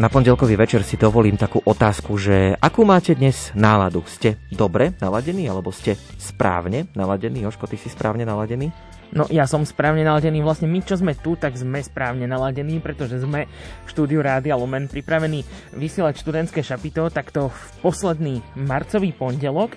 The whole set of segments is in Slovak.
Na pondelkový večer si dovolím takú otázku, že akú máte dnes náladu? Ste dobre naladení alebo ste správne naladení? Joško, ty si správne naladený? No ja som správne naladený, vlastne my čo sme tu, tak sme správne naladení, pretože sme v štúdiu Rádia Lumen pripravení vysielať študentské šapito takto v posledný marcový pondelok.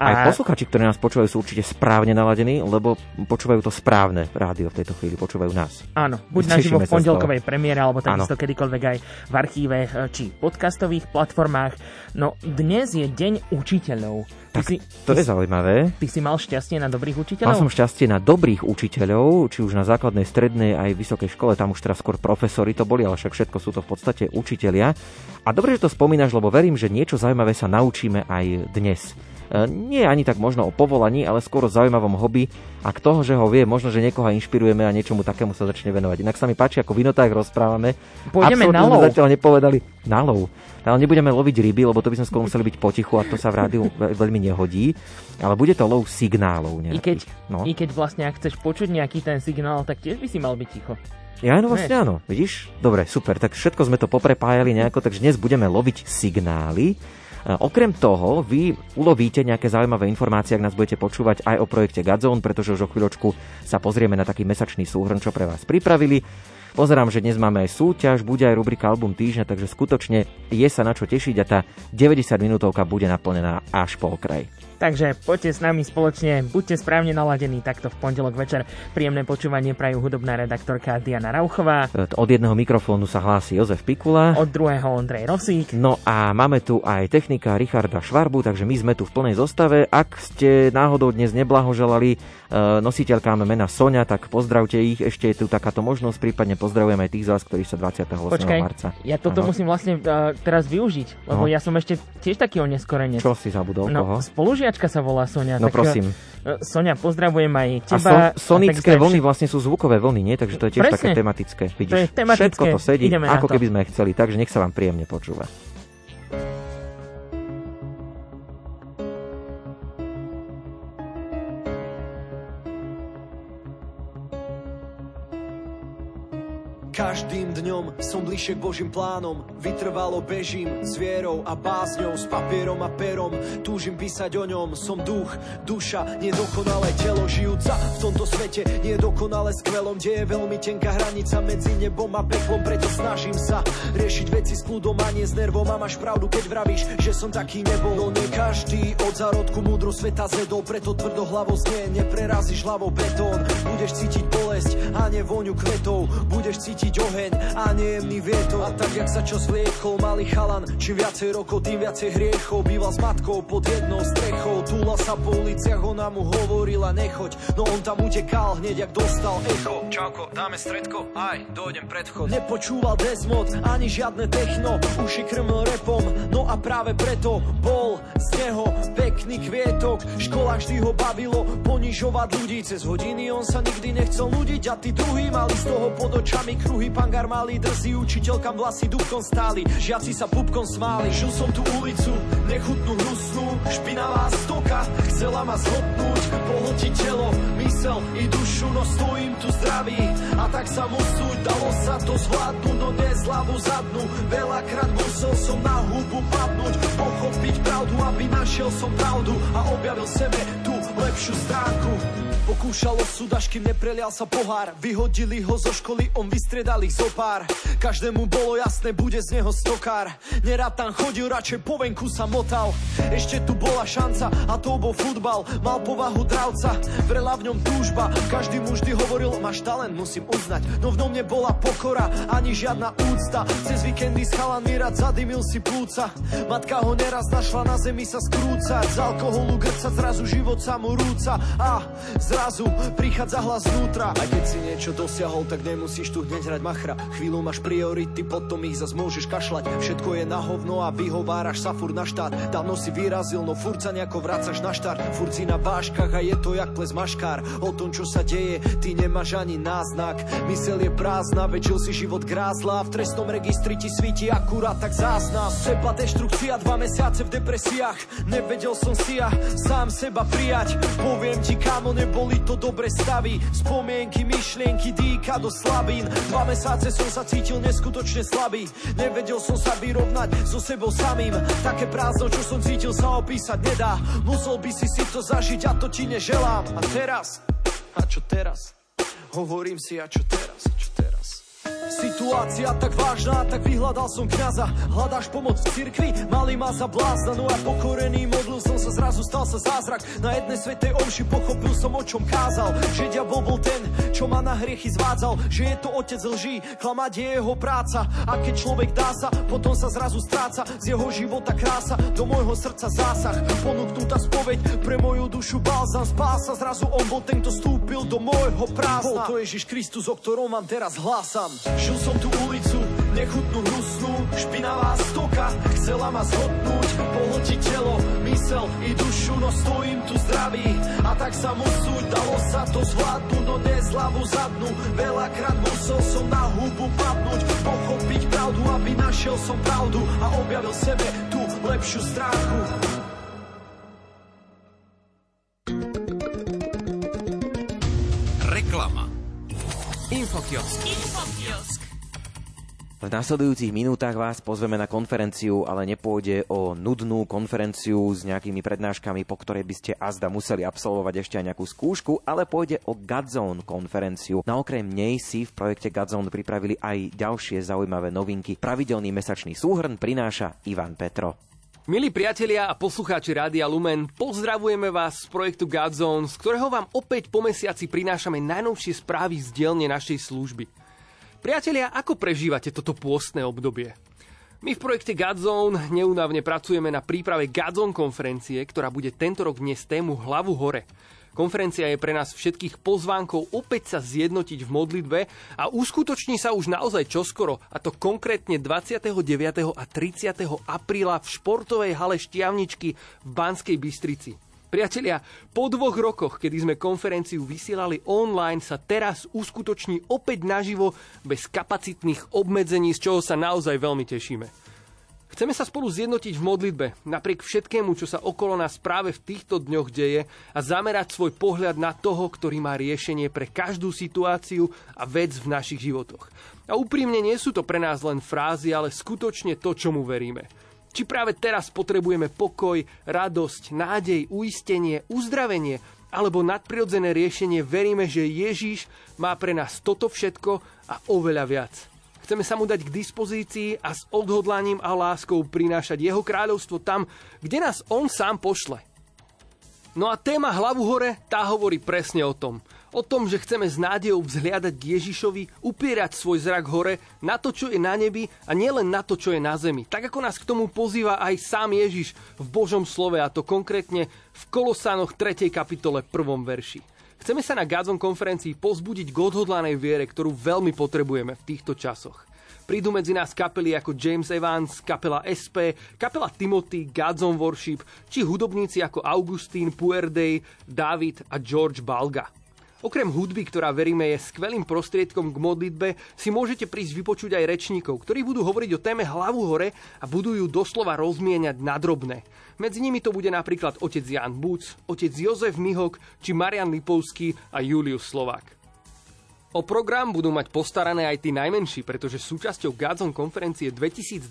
A... Aj posluchači, ktorí nás počúvajú, sú určite správne naladení, lebo počúvajú to správne rádio v tejto chvíli, počúvajú nás. Áno, buď naživo v pondelkovej premiére, alebo takisto kedykoľvek aj v archíve eh, či podcastových platformách. No dnes je deň učiteľov. Tak si, to je zaujímavé. Ty si mal šťastie na dobrých učiteľov? Mal som šťastie na dobrých učiteľov, či už na základnej, strednej aj vysokej škole, tam už teraz skôr profesori to boli, ale však všetko sú to v podstate učitelia. A dobre, že to spomínaš, lebo verím, že niečo zaujímavé sa naučíme aj dnes. E, nie ani tak možno o povolaní, ale skôr o zaujímavom hobby a k toho, že ho vie, možno, že niekoho inšpirujeme a niečomu takému sa začne venovať. Inak sa mi páči, ako vinotách rozprávame. Pôjdeme na lov. zatiaľ nepovedali na lov. Ale nebudeme loviť ryby, lebo to by sme skôr museli byť potichu a to sa v rádiu veľmi nehodí. Ale bude to lov signálov nejakých. I keď, no. I keď vlastne, ak chceš počuť nejaký ten signál, tak tiež by si mal byť ticho. Ja, no vlastne áno, vidíš? Dobre, super, tak všetko sme to poprepájali nejako, takže dnes budeme loviť signály Okrem toho, vy ulovíte nejaké zaujímavé informácie, ak nás budete počúvať aj o projekte Gadzone, pretože už o chvíľočku sa pozrieme na taký mesačný súhrn, čo pre vás pripravili. Pozerám, že dnes máme aj súťaž, bude aj rubrika Album týždňa, takže skutočne je sa na čo tešiť a tá 90 minútovka bude naplnená až po okraj. Takže poďte s nami spoločne, buďte správne naladení takto v pondelok večer. Príjemné počúvanie prajú hudobná redaktorka Diana Rauchová. Od jedného mikrofónu sa hlási Jozef Pikula. Od druhého Ondrej Rosík. No a máme tu aj technika Richarda Švarbu, takže my sme tu v plnej zostave. Ak ste náhodou dnes neblahoželali e, nositeľkám mena Sonia, tak pozdravte ich. Ešte je tu takáto možnosť, prípadne pozdravujem aj tých z vás, ktorí sa 28. Počkaj, marca. ja toto Aha. musím vlastne uh, teraz využiť, lebo no. ja som ešte tiež taký oneskorenie. Čo si zabudol? No, koho? Spolužia spolužiačka sa volá Sonia. No tak, prosím. E, Sonia, pozdravujem aj teba. A son, sonické vlny vlastne sú zvukové vlny, nie? Takže to je tiež Presne. také tematické. Vidíš, to je tematické. všetko to sedí, Ideme ako keby sme chceli. Takže nech sa vám príjemne počúva. Každým dňom som bližšie k Božím plánom. Vytrvalo bežím s vierou a bázňou S papierom a perom. Túžim písať o ňom Som duch, duša, nedokonalé telo Žijúca v tomto svete. Nedokonale skvelom Kde je veľmi tenká hranica medzi nebom a peklom. Preto snažím sa riešiť veci s kľudom a nie s nervom. A máš pravdu, keď vravíš, že som taký nebol. No nie každý od zárodku múdru sveta zedol Preto tvrdo hlavou znie, neprerazíš hlavou betón. Budeš cítiť bolesť a nevôňu kvetov. Budeš cítiť oheň a nejemný vietor A tak, jak sa čo zliekol malý chalan Čím viacej rokov, tým viacej hriechov. Býval s matkou pod jednou strechou Túla sa po uliciach, ona mu hovorila nechoď. No on tam utekal hneď, jak dostal echo. Čauko, dáme stredko, aj, dojdem predchod Nepočúval Desmod, ani žiadne techno. Uši krmil repom, no a práve preto Bol z neho pekný kvietok. Škola vždy ho bavilo ponižovať ľudí. Cez hodiny on sa nikdy nechcel nudiť A tí druhí mali z toho pod očami kruh pangar malý drzí učiteľkam vlasy dúbkom stáli. Žiaci sa pupkom smáli. Žil som tú ulicu, nechutnú hnusnú. Špinavá stoka, chcela ma zhodnúť Pohltiť telo, mysel i dušu No stojím tu zdravý. A tak sa musú Dalo sa to zvládnuť, no dnes hlavu zadnú. Veľakrát musel som na hubu padnúť Pochopiť pravdu, aby našiel som pravdu A objavil sebe tú lepšiu stránku. Pokúšalo súdaž, kým neprelial sa pohár. Vyhodili ho zo školy, on vystriedal ich zopár Každému bolo jasné, bude z neho stokár. Nerad tam chodil, radšej po venku sa motal. Ešte tu bola šanca a to bol futbal. Mal povahu dravca, vrela v ňom túžba. Každý mu vždy hovoril, máš talent, musím uznať. No v ňom nebola pokora, ani žiadna úcta. Cez víkendy s chalanmi rád zadymil si plúca Matka ho neraz našla na zemi sa skrúcať. Z alkoholu grca zrazu život sa mu rúca A zrazu prichádza hlas znútra. A keď si niečo dosiahol, tak nemusíš tu hneď hrať machra. Chvíľu máš priority, potom ich zas môžeš kašľať. Všetko je na hovno a vyhováraš sa furt na štát. Dávno si vyrazil, no furt sa nejako vracaš na štart. Furt si na váškach a je to jak ples maškár. O tom, čo sa deje, ty nemáš ani náznak. Mysel je prázdna, väčšil si život grázla. V trestnom registri ti svíti akurát tak záznam. Seba deštrukcia, dva mesiace v depresiách. Nevedel som si ja sám seba prijať. Poviem ti, kámo, neboli to dobre stavy. Spomienky, myšlienky, dýka do slabín. Dva mesiace som sa cítil neskutočne slabý. Nevedel som sa vyrovnať so sebou samým. Také prázdno, čo som cítil, sa opísať nedá. Musel by si si to zažiť a to ti neželám. A teraz? A čo teraz? Hovorím si? A čo teraz? Situácia tak vážna, tak vyhľadal som kňaza Hľadáš pomoc v cirkvi, mali ma za blázna No a pokorený modlil som sa, zrazu stal sa zázrak. Na jednej svetej omši pochopil som, o čom kázal. Že diabol bol ten, čo ma na hriechy zvádzal. Že je to otec lží, klamať je jeho práca. A keď človek dá sa, potom sa zrazu stráca. Z jeho života krása, do môjho srdca zásah. Ponúknutá spoveď, pre moju dušu balzam Spása, zrazu on bol ten, kto stúpil do môjho prázdna. Bol to Ježiš Kristus, o ktorom vám teraz hlásam Žil som tú ulicu, nechutnú hnusnú, špinavá stoka, chcela ma zhodnúť, pohltiť telo, mysel i dušu, no stojím tu zdravý. A tak sa musú, dalo sa to zvládnuť, no dnes hlavu zadnú, veľakrát musel som na hubu padnúť, pochopiť pravdu, aby našiel som pravdu a objavil sebe tú lepšiu stránku. Reklama. Infokiosk. Infokiosk. V nasledujúcich minútach vás pozveme na konferenciu, ale nepôjde o nudnú konferenciu s nejakými prednáškami, po ktorej by ste azda museli absolvovať ešte aj nejakú skúšku, ale pôjde o Godzone konferenciu. Na okrem nej si v projekte Godzone pripravili aj ďalšie zaujímavé novinky. Pravidelný mesačný súhrn prináša Ivan Petro. Milí priatelia a poslucháči Rádia Lumen, pozdravujeme vás z projektu Godzone, z ktorého vám opäť po mesiaci prinášame najnovšie správy z dielne našej služby. Priatelia, ako prežívate toto pôstne obdobie? My v projekte Godzone neunávne pracujeme na príprave Godzone konferencie, ktorá bude tento rok dnes tému Hlavu hore. Konferencia je pre nás všetkých pozvánkou opäť sa zjednotiť v modlitbe a uskutoční sa už naozaj čoskoro, a to konkrétne 29. a 30. apríla v športovej hale Štiavničky v Banskej Bystrici. Priatelia, po dvoch rokoch, kedy sme konferenciu vysielali online, sa teraz uskutoční opäť naživo bez kapacitných obmedzení, z čoho sa naozaj veľmi tešíme. Chceme sa spolu zjednotiť v modlitbe, napriek všetkému, čo sa okolo nás práve v týchto dňoch deje a zamerať svoj pohľad na toho, ktorý má riešenie pre každú situáciu a vec v našich životoch. A úprimne nie sú to pre nás len frázy, ale skutočne to, čomu veríme. Či práve teraz potrebujeme pokoj, radosť, nádej, uistenie, uzdravenie alebo nadprirodzené riešenie, veríme, že Ježíš má pre nás toto všetko a oveľa viac. Chceme sa mu dať k dispozícii a s odhodlaním a láskou prinášať jeho kráľovstvo tam, kde nás on sám pošle. No a téma hlavu hore, tá hovorí presne o tom – O tom, že chceme s nádejou vzhliadať k Ježišovi, upierať svoj zrak hore na to, čo je na nebi a nielen na to, čo je na zemi. Tak ako nás k tomu pozýva aj sám Ježiš v Božom slove a to konkrétne v Kolosánoch 3. kapitole 1. verši. Chceme sa na Gazon konferencii pozbudiť k odhodlanej viere, ktorú veľmi potrebujeme v týchto časoch. Prídu medzi nás kapely ako James Evans, kapela SP, kapela Timothy, Godzone Worship, či hudobníci ako Augustín, Puerdej, David a George Balga. Okrem hudby, ktorá veríme je skvelým prostriedkom k modlitbe, si môžete prísť vypočuť aj rečníkov, ktorí budú hovoriť o téme hlavu hore a budú ju doslova rozmieniať na drobné. Medzi nimi to bude napríklad otec Jan Buc, otec Jozef Mihok či Marian Lipovský a Julius Slovák. O program budú mať postarané aj tí najmenší, pretože súčasťou Godzone konferencie 2022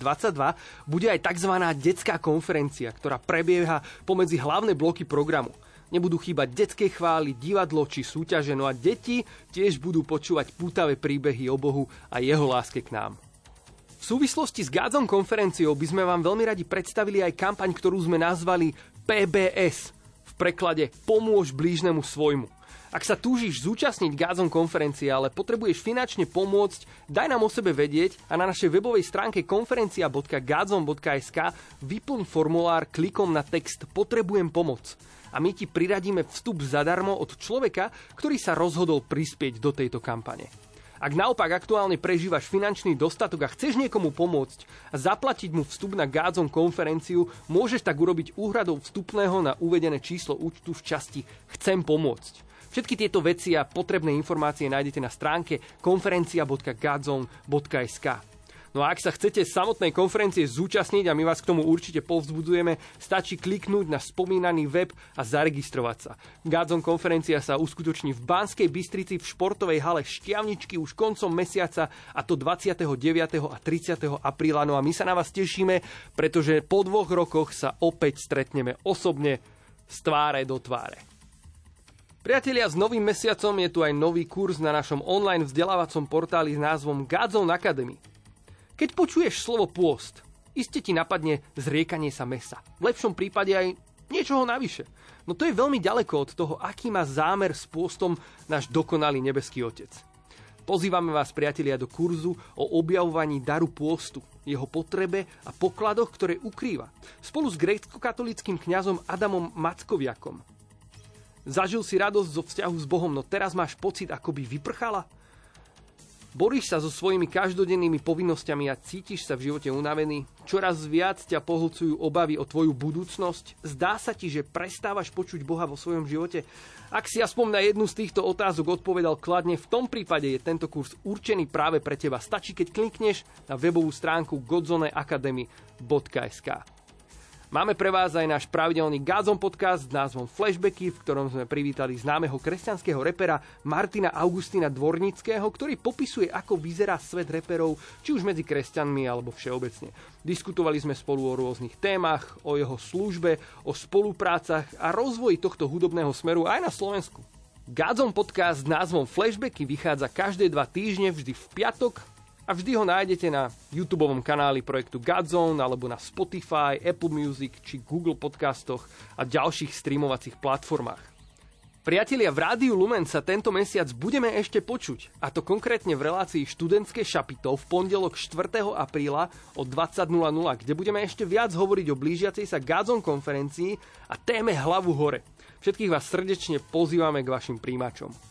bude aj tzv. detská konferencia, ktorá prebieha pomedzi hlavné bloky programu – Nebudú chýbať detské chvály, divadlo či súťaže, no a deti tiež budú počúvať pútavé príbehy o Bohu a jeho láske k nám. V súvislosti s Gádzom konferenciou by sme vám veľmi radi predstavili aj kampaň, ktorú sme nazvali PBS, v preklade Pomôž blížnemu svojmu. Ak sa túžiš zúčastniť Gázon konferencie, ale potrebuješ finančne pomôcť, daj nám o sebe vedieť a na našej webovej stránke konferencia.gazon.sk vyplň formulár klikom na text Potrebujem pomoc a my ti priradíme vstup zadarmo od človeka, ktorý sa rozhodol prispieť do tejto kampane. Ak naopak aktuálne prežívaš finančný dostatok a chceš niekomu pomôcť a zaplatiť mu vstup na Gádzon konferenciu, môžeš tak urobiť úhradou vstupného na uvedené číslo účtu v časti Chcem pomôcť. Všetky tieto veci a potrebné informácie nájdete na stránke konferencia.gadzone.sk. No a ak sa chcete samotnej konferencie zúčastniť a my vás k tomu určite povzbudzujeme, stačí kliknúť na spomínaný web a zaregistrovať sa. Gádzon konferencia sa uskutoční v Banskej Bystrici v športovej hale Štiavničky už koncom mesiaca a to 29. a 30. apríla. No a my sa na vás tešíme, pretože po dvoch rokoch sa opäť stretneme osobne z tváre do tváre. Priatelia, s novým mesiacom je tu aj nový kurz na našom online vzdelávacom portáli s názvom Godzone Academy. Keď počuješ slovo pôst, iste ti napadne zriekanie sa mesa. V lepšom prípade aj niečoho navyše. No to je veľmi ďaleko od toho, aký má zámer s pôstom náš dokonalý nebeský Otec. Pozývame vás, priatelia, do kurzu o objavovaní daru pôstu, jeho potrebe a pokladoch, ktoré ukrýva, spolu s grécko-katolickým kňazom Adamom Mackoviakom. Zažil si radosť zo vzťahu s Bohom, no teraz máš pocit, ako by vyprchala? Boríš sa so svojimi každodennými povinnosťami a cítiš sa v živote unavený? Čoraz viac ťa pohlcujú obavy o tvoju budúcnosť? Zdá sa ti, že prestávaš počuť Boha vo svojom živote? Ak si aspoň na jednu z týchto otázok odpovedal kladne, v tom prípade je tento kurz určený práve pre teba. Stačí, keď klikneš na webovú stránku godzoneacademy.sk. Máme pre vás aj náš pravidelný Gazon podcast s názvom Flashbacky, v ktorom sme privítali známeho kresťanského repera Martina Augustina Dvornického, ktorý popisuje, ako vyzerá svet reperov, či už medzi kresťanmi alebo všeobecne. Diskutovali sme spolu o rôznych témach, o jeho službe, o spoluprácach a rozvoji tohto hudobného smeru aj na Slovensku. Gazon podcast s názvom Flashbacky vychádza každé dva týždne, vždy v piatok a vždy ho nájdete na YouTube kanáli projektu Godzone alebo na Spotify, Apple Music či Google podcastoch a ďalších streamovacích platformách. Priatelia, v Rádiu Lumen sa tento mesiac budeme ešte počuť, a to konkrétne v relácii študentské šapito v pondelok 4. apríla o 20.00, kde budeme ešte viac hovoriť o blížiacej sa Gazon konferencii a téme Hlavu hore. Všetkých vás srdečne pozývame k vašim príjimačom.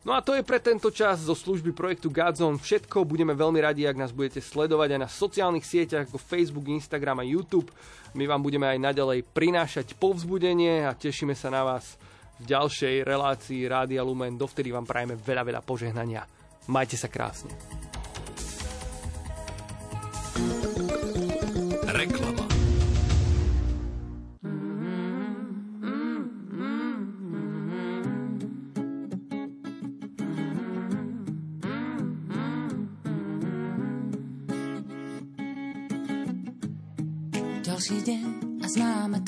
No a to je pre tento čas zo služby projektu Godzone všetko. Budeme veľmi radi, ak nás budete sledovať aj na sociálnych sieťach ako Facebook, Instagram a YouTube. My vám budeme aj naďalej prinášať povzbudenie a tešíme sa na vás v ďalšej relácii Rádia Lumen. Dovtedy vám prajeme veľa, veľa požehnania. Majte sa krásne. Reklama.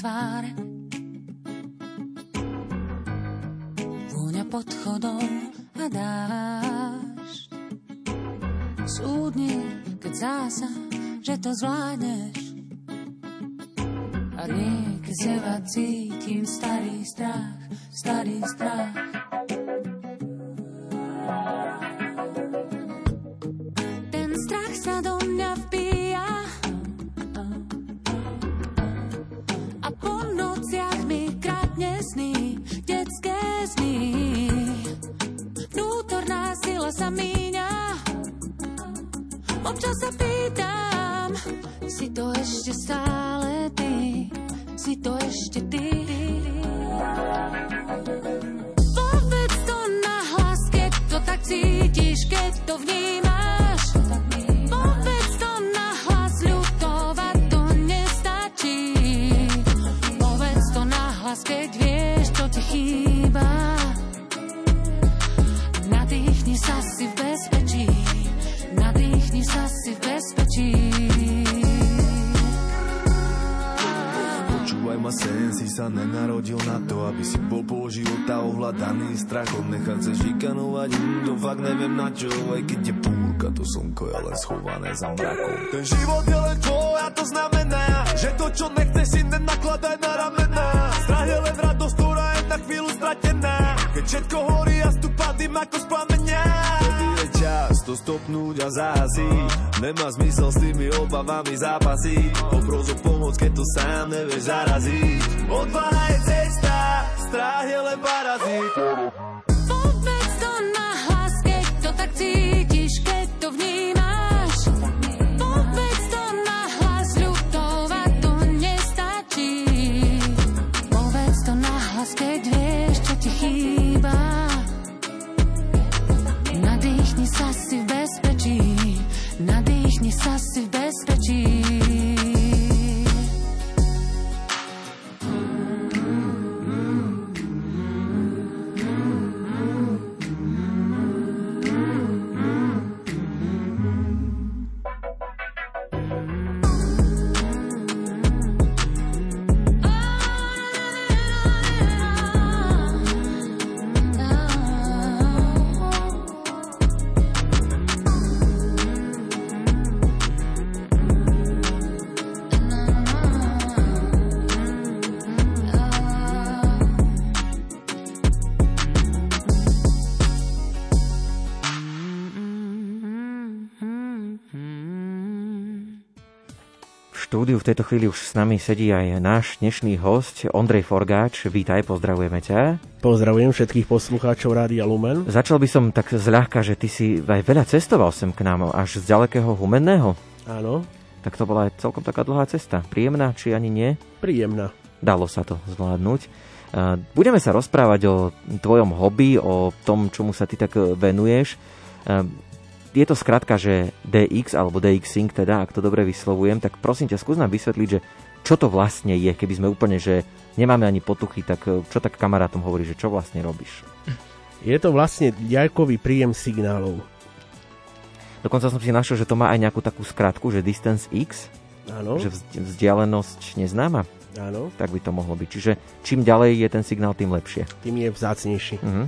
Tváre Vôňa podchodov a dáš Súdne, keď zása, že to zvládneš. A niekedy z teba cítim starý strach, starý strach si to ešte stále ty, si to ešte ty. Povedz keď je búrka, to slnko je len schované za mrakom. Ten život je len tvoj a to znamená, že to, čo nechceš si nenakladaj na ramená. Strach je len radosť, ktorá je na chvíľu stratená. Keď všetko horí a stúpa dym ako z. Vtedy je čas to to stopnúť a zahasiť Nemá zmysel s tými obavami zápasiť Poprosu pomoc, keď to sám nevieš zaraziť Odvaha je cesta, strach je len parazit štúdiu v tejto chvíli už s nami sedí aj náš dnešný host Ondrej Forgáč. Vítaj, pozdravujeme ťa. Pozdravujem všetkých poslucháčov Rádia Lumen. Začal by som tak zľahka, že ty si aj veľa cestoval sem k nám, až z ďalekého Humenného. Áno, Tak to bola aj celkom taká dlhá cesta. Príjemná, či ani nie? príjemná. Dalo sa to zvládnuť. Budeme sa rozprávať o tvojom hobby, o tom, čomu sa ty tak venuješ. Je to skratka, že DX, alebo DX Sync teda, ak to dobre vyslovujem, tak prosím ťa, skús nám vysvetliť, že čo to vlastne je, keby sme úplne, že nemáme ani potuchy, tak eh, čo tak kamarátom hovorí, že čo vlastne robíš? Je to vlastne diaľkový príjem signálov. Dokonca som si našiel, že to má aj nejakú takú skratku, že Distance X, Áno, že vzd- vzdialenosť neznáma, áno, tak by to mohlo byť. Čiže čím ďalej je ten signál, tým lepšie. tým je vzácnejší. Mhm.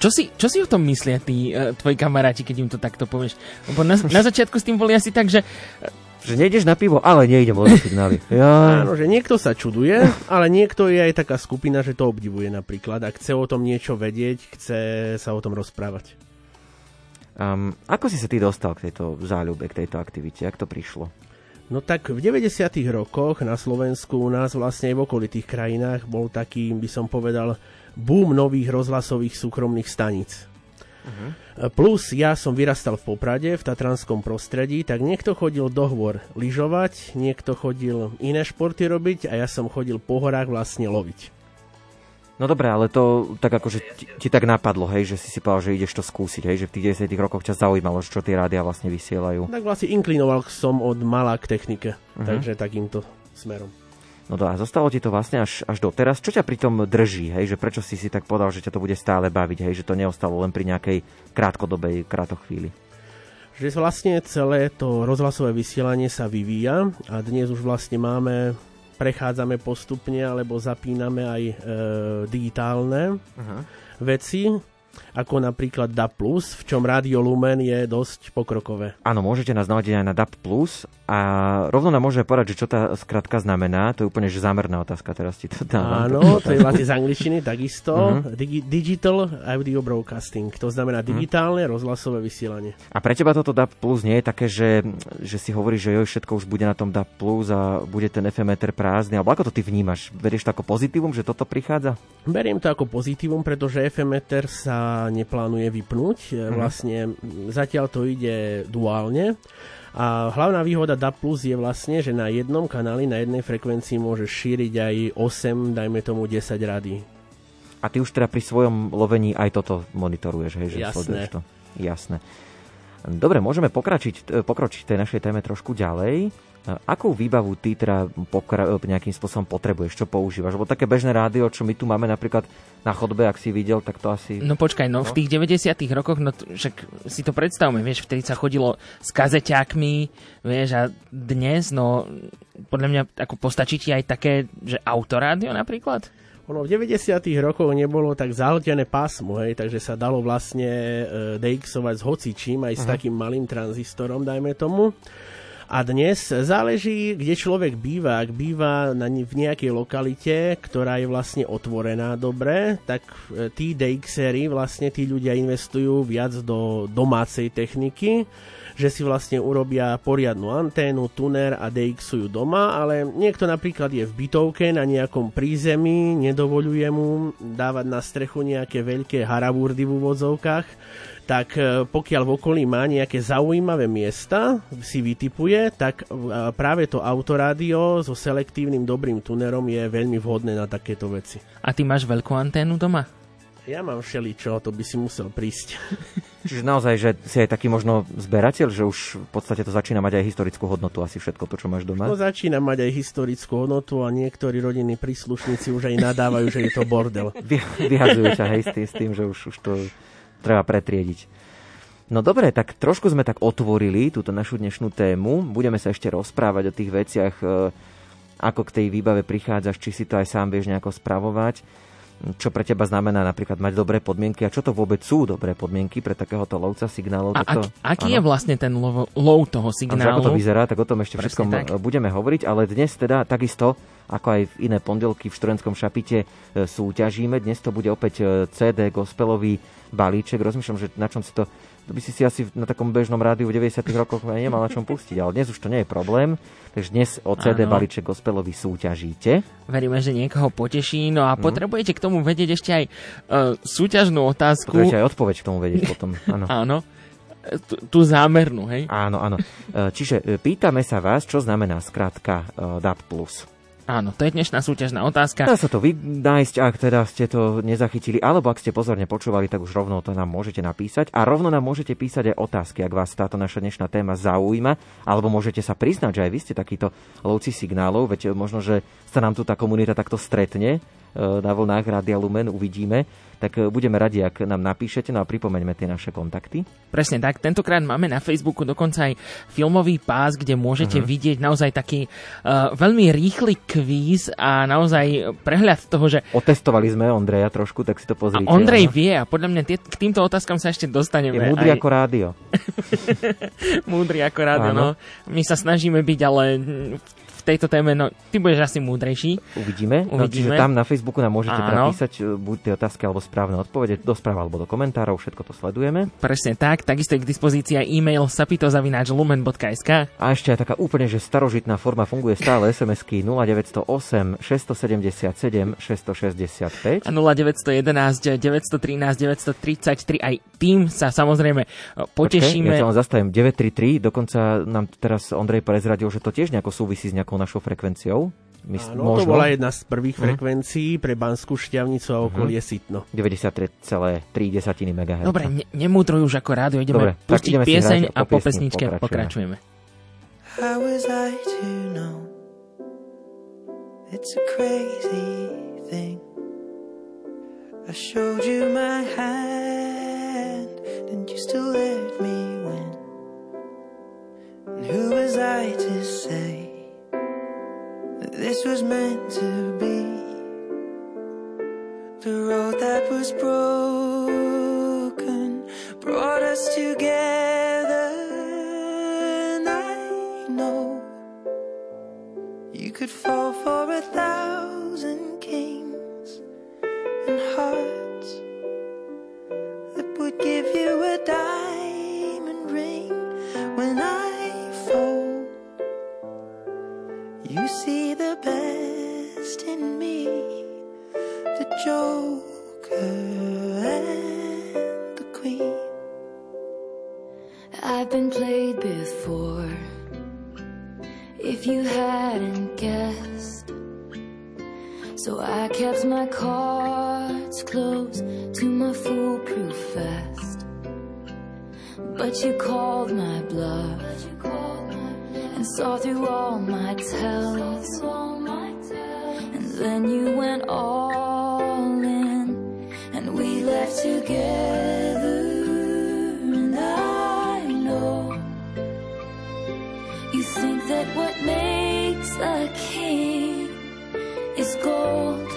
Čo si, čo si o tom myslia tí uh, tvoji kamaráti, keď im to takto povieš? Lebo na, na začiatku s tým boli asi tak, že Že nejdeš na pivo, ale nejdem o signály. Ja, Áno, že niekto sa čuduje, ale niekto je aj taká skupina, že to obdivuje napríklad. Ak chce o tom niečo vedieť, chce sa o tom rozprávať. Um, ako si sa ty dostal k tejto záľube, k tejto aktivite? Jak to prišlo? No tak v 90. rokoch na Slovensku u nás vlastne aj v okolitých krajinách bol taký, by som povedal, boom nových rozhlasových súkromných staníc. Uh-huh. Plus ja som vyrastal v Poprade, v tatranskom prostredí, tak niekto chodil do hôr lyžovať, niekto chodil iné športy robiť a ja som chodil po horách vlastne loviť. No dobré, ale to tak akože ti, ti tak napadlo, hej, že si si povedal, že ideš to skúsiť, hej, že v tých 10 rokoch ťa zaujímalo, čo tie rádia vlastne vysielajú. Tak vlastne inklinoval som od mala k technike, uh-huh. takže takýmto smerom. No a zostalo ti to vlastne až, až doteraz. Čo ťa pri tom drží, hej, že prečo si si tak povedal, že ťa to bude stále baviť, hej, že to neostalo len pri nejakej krátkodobej krátochvíli. Že vlastne celé to rozhlasové vysielanie sa vyvíja a dnes už vlastne máme, prechádzame postupne alebo zapíname aj e, digitálne Aha. veci, ako napríklad DAB+, v čom Radio Lumen je dosť pokrokové. Áno, môžete nás naladiť aj na DAP+, a rovno nám môže povedať, že čo tá skratka znamená. To je úplne že zámerná otázka, teraz ti to dávam. Áno, to je vlastne z angličtiny takisto. Uh-huh. Digi- digital Audio Broadcasting, to znamená digitálne uh-huh. rozhlasové vysielanie. A pre teba toto DAP Plus nie je také, že, že si hovoríš, že joj, všetko už bude na tom DAP Plus a bude ten FM meter prázdny, alebo ako to ty vnímaš? Berieš to ako pozitívum, že toto prichádza? Beriem to ako pozitívum, pretože FM meter sa neplánuje vypnúť. Uh-huh. Vlastne zatiaľ to ide duálne. A hlavná výhoda DAB Plus je vlastne, že na jednom kanáli, na jednej frekvencii môžeš šíriť aj 8, dajme tomu 10 rady. A ty už teda pri svojom lovení aj toto monitoruješ, hej, že Jasné. to. Jasné. Dobre, môžeme pokračiť, pokročiť tej našej téme trošku ďalej. Akú výbavu ty teda pokra- nejakým spôsobom potrebuješ? Čo používaš? Lebo také bežné rádio, čo my tu máme napríklad na chodbe, ak si videl, tak to asi... No počkaj, no, no. v tých 90 rokoch, no však si to predstavme, vieš, vtedy sa chodilo s kazeťákmi, vieš, a dnes, no, podľa mňa ako postačí ti aj také, že autorádio napríklad? Ono v 90 rokoch nebolo tak zahltené pásmo, hej, takže sa dalo vlastne e, DX-ovať s hocičím, aj s uh-huh. takým malým tranzistorom, dajme tomu. A dnes záleží, kde človek býva. Ak býva na, v nejakej lokalite, ktorá je vlastne otvorená dobre, tak e, tí DXery, vlastne tí ľudia investujú viac do domácej techniky, že si vlastne urobia poriadnu anténu, tuner a DXujú doma, ale niekto napríklad je v bytovke na nejakom prízemí, nedovoluje mu dávať na strechu nejaké veľké haravúrdy v úvodzovkách, tak e, pokiaľ v okolí má nejaké zaujímavé miesta, si vytipuje, tak e, práve to autorádio so selektívnym dobrým tunerom je veľmi vhodné na takéto veci. A ty máš veľkú anténu doma? Ja mám všeličo, to by si musel prísť. Čiže naozaj, že si aj taký možno zberateľ, že už v podstate to začína mať aj historickú hodnotu, asi všetko to, čo máš doma? To začína mať aj historickú hodnotu a niektorí rodinní príslušníci už aj nadávajú, že je to bordel. Vy, vyhazujú ťa hej, s tým, s tým, že už, už to treba pretriediť. No dobre, tak trošku sme tak otvorili túto našu dnešnú tému. Budeme sa ešte rozprávať o tých veciach, e, ako k tej výbave prichádzaš, či si to aj sám vieš nejako spravovať čo pre teba znamená napríklad mať dobré podmienky a čo to vôbec sú dobré podmienky pre takéhoto lovca signálov. A ak, aký ano. je vlastne ten lov, lov toho signálu? Ako to vyzerá, tak o tom ešte všetkom tak. budeme hovoriť, ale dnes teda takisto, ako aj v iné pondelky v Študentskom šapite e, súťažíme, dnes to bude opäť e, CD gospelový balíček. Rozmýšľam, že na čom si to to by si si asi na takom bežnom rádiu v 90. rokoch nemal na čom pustiť, ale dnes už to nie je problém, takže dnes o CD ano. balíček gospelovi súťažíte. Veríme, že niekoho poteší, no a mm. potrebujete k tomu vedieť ešte aj uh, súťažnú otázku. Potrebujete aj odpoveď k tomu vedieť potom, áno. áno tú, tú zámernú, hej? Áno, áno. E, čiže e, pýtame sa vás, čo znamená skratka DAB+. Áno, to je dnešná súťažná otázka. Dá sa to vy nájsť, ak teda ste to nezachytili, alebo ak ste pozorne počúvali, tak už rovno to nám môžete napísať. A rovno nám môžete písať aj otázky, ak vás táto naša dnešná téma zaujíma, alebo môžete sa priznať, že aj vy ste takíto lovci signálov, veď možno, že sa nám tu tá komunita takto stretne E, na vlnách Rádia Lumen, uvidíme. Tak e, budeme radi, ak nám napíšete, no a pripomeňme tie naše kontakty. Presne tak, tentokrát máme na Facebooku dokonca aj filmový pás, kde môžete uh-huh. vidieť naozaj taký uh, veľmi rýchly kvíz a naozaj prehľad toho, že... Otestovali sme Ondreja trošku, tak si to pozrite. A Ondrej ano. vie a podľa mňa tie, k týmto otázkam sa ešte dostaneme. Je múdry aj... ako rádio. múdry ako rádio, no. My sa snažíme byť, ale tejto téme, no ty budeš asi múdrejší. Uvidíme. Uvidíme. No, čiže tam na Facebooku nám môžete Áno. teda písať e, buď tie otázky alebo správne odpovede do správ alebo do komentárov, všetko to sledujeme. Presne tak, takisto je k dispozícii aj e-mail sapitozavináčlumen.sk A ešte aj taká úplne, že starožitná forma funguje stále SMS-ky 0908 677 665 a 0911 913 933 aj tým sa samozrejme e, potešíme. Počkej, ja sa zastavím, 933, dokonca nám teraz Ondrej prezradil, že to tiež nejako súvisí s nejakou nejakou našou frekvenciou? Mys- Áno, možno? to bola jedna z prvých uh-huh. frekvencií pre Banskú šťavnicu a okolie uh-huh. Sitno. 93,3 MHz. Dobre, ne- nemúdruj už ako rádio, ideme Dobre, pustiť pieseň a po pesničke pokračujeme. How was I to know It's a crazy thing I showed you my hand And you still let me win And who was I to say this was meant to be. The road that was broken brought us together. And I know you could fall for a thousand kings and hearts that would give you a diamond in me, the Joker and the Queen. I've been played before. If you hadn't guessed, so I kept my cards close to my foolproof vest. But you called my bluff and saw through all my tells. Then you went all in, and we left together. And I know you think that what makes a king is gold,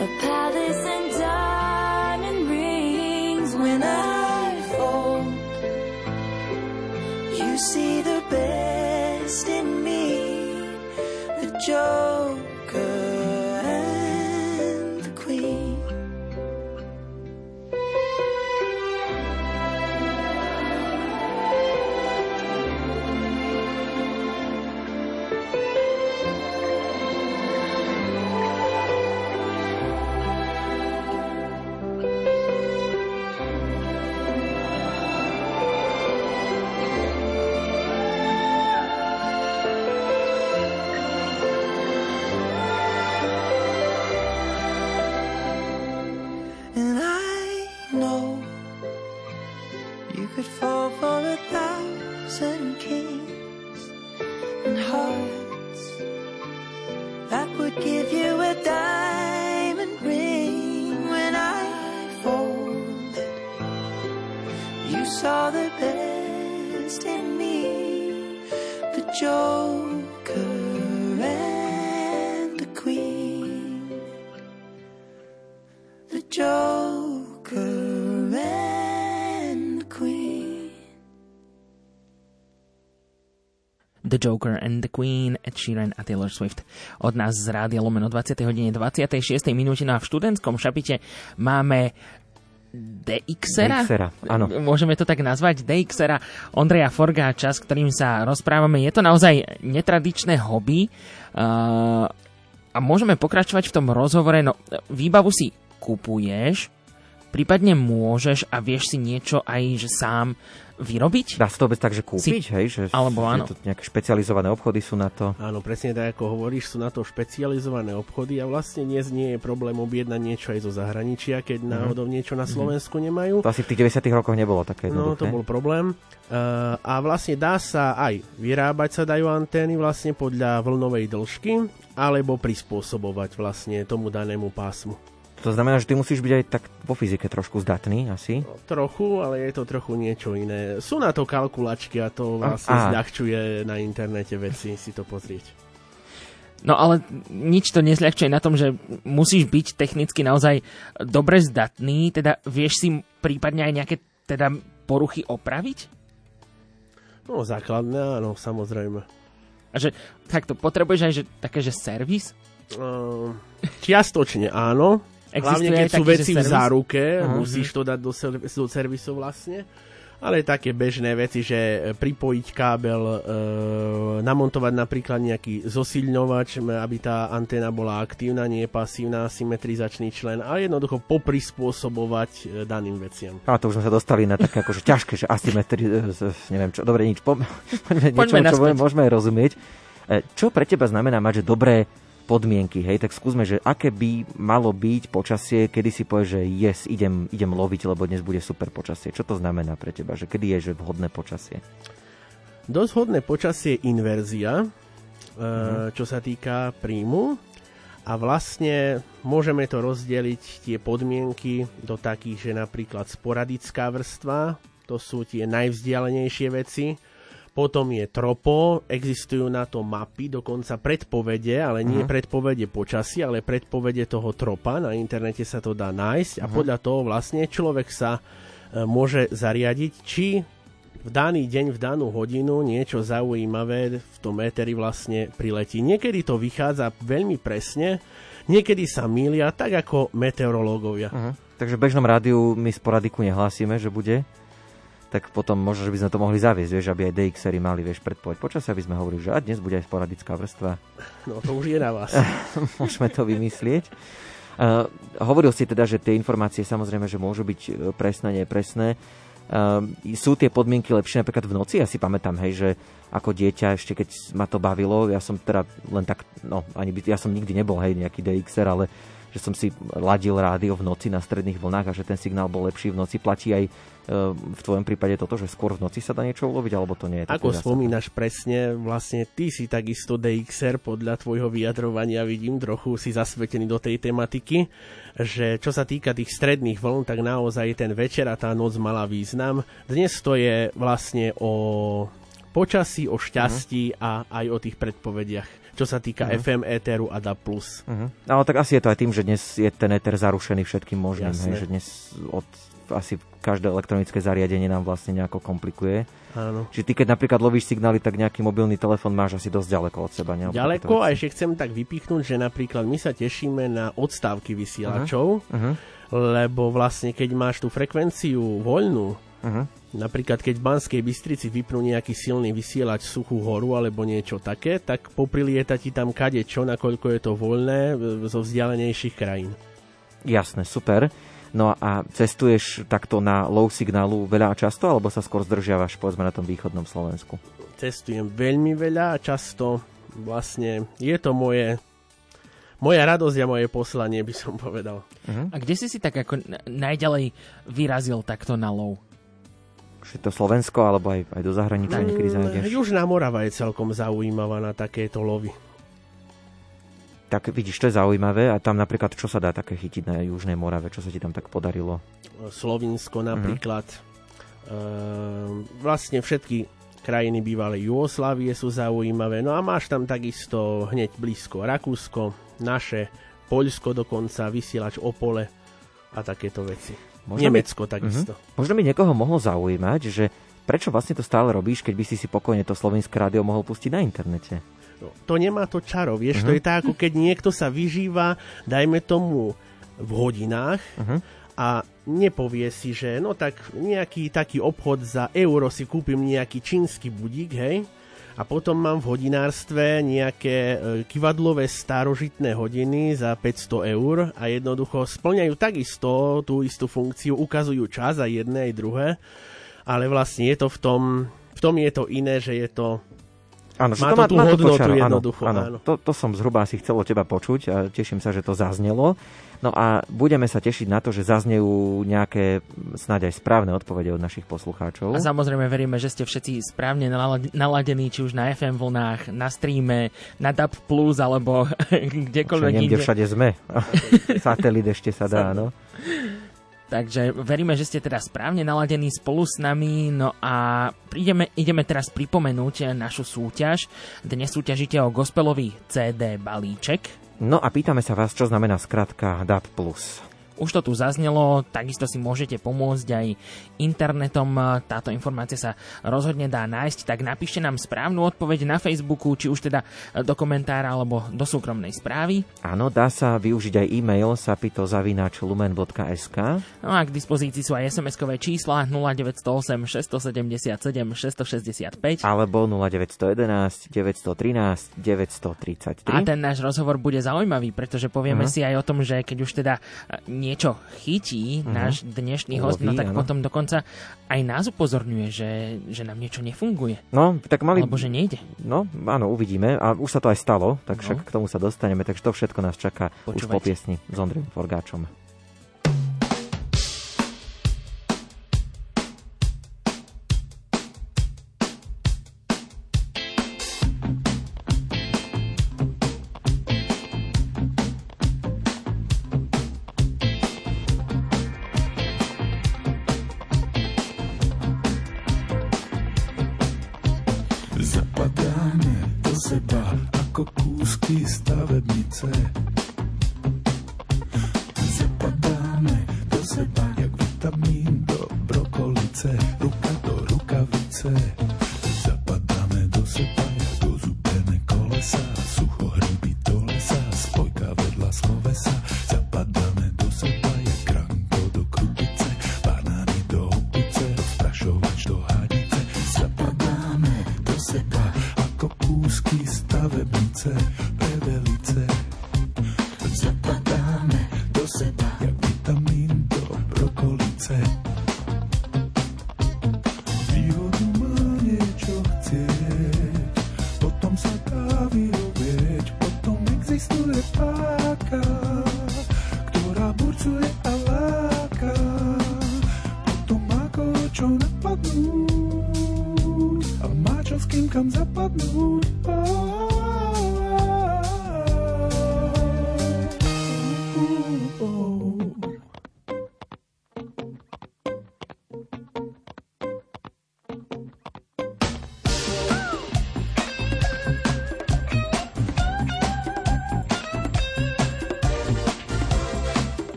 a palace and diamond rings when I fall. You see the Joker know you could fall for a thousand kings and hearts that would give you a diamond ring when I folded. You saw the best in me, the Joker The Joker and the Queen, Ed Sheeran a Taylor Swift. Od nás z Rádia Lomeno 20. hodine 26. minúte no a v študentskom šapite máme DXera? DXera, áno. Môžeme to tak nazvať? DXera Ondreja Forgáča, s ktorým sa rozprávame. Je to naozaj netradičné hobby uh, a môžeme pokračovať v tom rozhovore. No, výbavu si kupuješ, prípadne môžeš a vieš si niečo aj že sám vyrobiť? Dá sa to vôbec tak, že kúpiť, Si- hej? Že, alebo že áno. To nejaké špecializované obchody sú na to. Áno, presne tak, ako hovoríš, sú na to špecializované obchody a vlastne dnes nie je problém objednať niečo aj zo zahraničia, keď Mhm. náhodou niečo na Slovensku nemajú. To asi v tých 90 rokoch nebolo také No, jednoduché. to bol problém. Uh, a vlastne dá sa aj vyrábať sa dajú antény vlastne podľa vlnovej dĺžky, alebo prispôsobovať vlastne tomu danému pásmu. To znamená, že ty musíš byť aj tak vo fyzike trošku zdatný asi. Trochu, ale je to trochu niečo iné. Sú na to kalkulačky a to vlastne Á. zľahčuje na internete veci si to pozrieť. No ale nič to nezľahčuje na tom, že musíš byť technicky naozaj dobre zdatný, teda vieš si prípadne aj nejaké teda poruchy opraviť? No základné, áno, samozrejme. A že takto potrebuješ aj že, také, že servis? Uh, čiastočne áno. Hlavne keď aj sú taký, veci v záruke, Aha. musíš to dať do, do servisu vlastne. Ale také bežné veci, že pripojiť kábel, e, namontovať napríklad nejaký zosilňovač, aby tá anténa bola aktívna, nie pasívna, symetrizačný člen a jednoducho poprispôsobovať e, daným veciam. A to už sme sa dostali na také akože ťažké, že asymetri... e, neviem čo. Dobre, nič. Po, poďme, čo naspäť. môžeme rozumieť. E, Čo pre teba znamená mať že dobré podmienky, hej, tak skúsme, že aké by malo byť počasie, kedy si povieš, že yes, idem, idem loviť, lebo dnes bude super počasie. Čo to znamená pre teba, že kedy je že vhodné počasie? Dosť hodné počasie je inverzia, e, čo sa týka príjmu. A vlastne môžeme to rozdeliť tie podmienky do takých, že napríklad sporadická vrstva, to sú tie najvzdialenejšie veci. Potom je tropo, existujú na to mapy, dokonca predpovede, ale nie predpovede počasia, ale predpovede toho tropa. Na internete sa to dá nájsť a podľa toho vlastne človek sa e, môže zariadiť, či v daný deň, v danú hodinu niečo zaujímavé v tom éteri vlastne priletí. Niekedy to vychádza veľmi presne, niekedy sa mília, tak ako meteorológovia. Uh-huh. Takže v bežnom rádiu my sporadiku nehlásime, že bude, tak potom možno, že by sme to mohli zaviesť, vieš, aby aj DXery mali, vieš, predpoveď počasia, aby sme hovorili, že a dnes bude aj sporadická vrstva. No to už je na vás. Môžeme to vymyslieť. Uh, hovoril si teda, že tie informácie samozrejme, že môžu byť e, presné, nepresné. Uh, sú tie podmienky lepšie napríklad v noci? Ja si pamätám, hej, že ako dieťa, ešte keď ma to bavilo, ja som teda len tak, no, ani by, ja som nikdy nebol, hej, nejaký DXer, ale že som si ladil rádio v noci na stredných vlnách a že ten signál bol lepší v noci. Platí aj e, v tvojom prípade toto, že skôr v noci sa dá niečo uloviť, alebo to nie je Ako spomínaš presne, vlastne ty si takisto DXR, podľa tvojho vyjadrovania vidím, trochu si zasvetený do tej tematiky, že čo sa týka tých stredných vln, tak naozaj ten večer a tá noc mala význam. Dnes to je vlastne o počasí, o šťastí a aj o tých predpovediach, čo sa týka Mhm. FM, éteru a DAB+. Uh-huh. Ale tak asi je to aj tým, že dnes je ten éter zarušený všetkým možným, Jasné. hej, že dnes od asi každé elektronické zariadenie nám vlastne nejako komplikuje. Áno. Čiže ty keď napríklad lovíš signály, tak nejaký mobilný telefón máš asi dosť ďaleko od seba. Ne? Ďaleko a ešte chcem tak vypichnúť, že napríklad my sa tešíme na odstávky vysielačov, Uh-huh. lebo vlastne keď máš tú frekvenciu voľnú, Uh-huh. Napríklad keď v Banskej Bystrici vypnú nejaký silný vysielač suchú horu alebo niečo také, tak poprilieta ti tam kade čo, nakoľko je to voľné e, zo vzdialenejších krajín. Jasné, super. No a cestuješ takto na low signálu veľa a často, alebo sa skôr zdržiavaš povedzme na tom východnom Slovensku? Cestujem veľmi veľa a často vlastne je to moje moja radosť a moje poslanie, by som povedal. A kde si si tak ako najďalej vyrazil takto na Či to Slovensko, alebo aj, aj do zahraničia niekedy zájdeš? Južná Morava je celkom zaujímavá na takéto lovy. Tak vidíš, to je zaujímavé. A tam napríklad, čo sa dá také chytiť na Južnej Morave? Čo sa ti tam tak podarilo? Slovinsko napríklad. Ehm, vlastne všetky krajiny bývalej Jugoslávie sú zaujímavé. No a máš tam takisto hneď blízko Rakúsko, naše, Poľsko dokonca, vysielač Opole a takéto veci. Nemecko by, takisto. Mhm. Možno by niekoho mohlo zaujímať, že prečo vlastne to stále robíš, keď by si si pokojne to slovenské rádio mohol pustiť na internete? No, to nemá to čaro, vieš, Mhm. to je tak, ako keď niekto sa vyžíva, dajme tomu v hodinách Mhm. a nepovie si, že no tak nejaký taký obchod za euro si kúpim nejaký čínsky budík, hej, a potom mám v hodinárstve nejaké e, kivadlové starožitné hodiny za 500 eur a jednoducho splňajú takisto tú istú funkciu, ukazujú čas aj jedné aj druhé, ale vlastne je to v tom, v tom je to iné, že je to Áno, má to to má, tú má to hodnotu áno, jednoducho, áno. áno. To, to som zhruba asi chcel od teba počuť a teším sa, že to zaznelo. No a budeme sa tešiť na to, že zaznejú nejaké snáď aj správne odpovede od našich poslucháčov. A samozrejme veríme, že ste všetci správne nalad- naladení, či už na FM vlnách, na streame, na DAB+, alebo kdekoľvek Však niekde inde. všade sme. Satelit ešte sa dá, no. Takže veríme, že ste teda správne naladení spolu s nami. No a ideme, ideme teraz pripomenúť našu súťaž. Dnes súťažíte o gospelový CD balíček. No a pýtame sa vás, čo znamená skratka DAB+. Už to tu zaznelo, takisto si môžete pomôcť aj internetom. Táto informácia sa rozhodne dá nájsť, tak napíšte nám správnu odpoveď na Facebooku, či už teda do komentára alebo do súkromnej správy. Áno, dá sa využiť aj e-mail sapitozavináčlumen.sk No a k dispozícii sú aj SMS-kové čísla 0908 677 665. alebo 0911 913 933. A ten náš rozhovor bude zaujímavý, pretože povieme Mhm. si aj o tom, že keď už teda e, niečo chytí Mhm. náš dnešný host, no tak áno. potom dokonca aj nás upozorňuje, že, že nám niečo nefunguje. No, tak mali... Alebo že nejde. No, áno, uvidíme. A už sa to aj stalo, tak No. však k tomu sa dostaneme. Takže to všetko nás čaká už po Počúvajte. piesni s Ondrejom Forgáčom.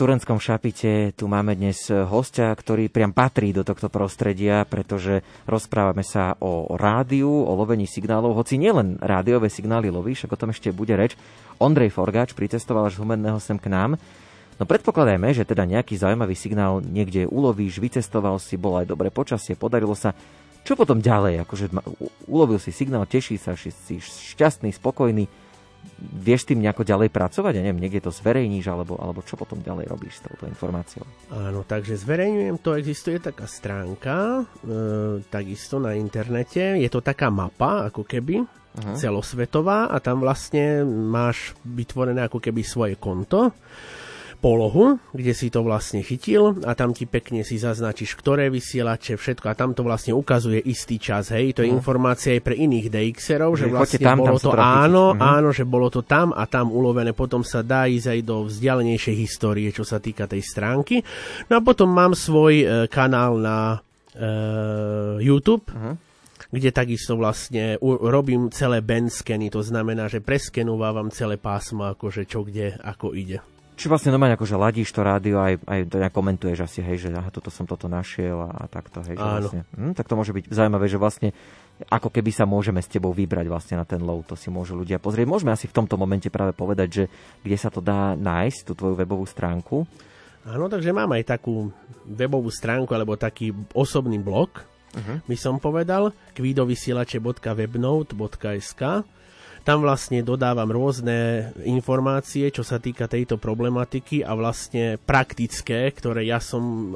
V Šturenskom šapite tu máme dnes hostia, ktorý priam patrí do tohto prostredia, pretože rozprávame sa o rádiu, o lovení signálov, hoci nielen rádiové signály loví, však o tom ešte bude reč. Ondrej Forgáč pricestoval až z Humenného sem k nám. No predpokladajme, že teda nejaký zaujímavý signál niekde ulovíš, vycestoval si, bolo aj dobré počasie, podarilo sa. Čo potom ďalej? Akože ulovil si signál, teší sa, si šťastný, spokojný. Vieš tým nejako ďalej pracovať? Ja neviem, niekde to zverejníš, alebo, alebo čo potom ďalej robíš s touto informáciou? Áno, takže zverejňujem to, existuje taká stránka, e, takisto na internete, je to taká mapa, ako keby, Aha. celosvetová a tam vlastne máš vytvorené ako keby svoje konto, polohu, kde si to vlastne chytil a tam ti pekne si zaznačíš, ktoré vysielače, všetko a tam to vlastne ukazuje istý čas, hej, to je Mhm. informácia aj pre iných DXerov, že Že vlastne tam, bolo tam to áno, Mhm. áno, že bolo to tam a tam ulovené, potom sa dá ísť aj do vzdialenejšej histórie, čo sa týka tej stránky. No a potom mám svoj e, kanál na e, YouTube, kde takisto vlastne u, robím celé bandscany, to znamená, že preskenúvam celé pásmo, akože čo kde, ako ide. Či vlastne normálne akože ladíš to rádio aj, aj to nejak komentuješ asi, hej, že aha, toto som toto našiel a, a takto, hej, že Áno. vlastne, hm, tak to môže byť zaujímavé, že vlastne ako keby sa môžeme s tebou vybrať vlastne na ten low, to si môžu ľudia pozrieť. Môžeme asi v tomto momente práve povedať, že kde sa to dá nájsť, tú tvoju webovú stránku. Áno, takže mám aj takú webovú stránku alebo taký osobný blog, Mhm. by som povedal, kvidovysielače.webnote.sk Tam vlastne dodávam rôzne informácie, čo sa týka tejto problematiky a vlastne praktické, ktoré ja som e,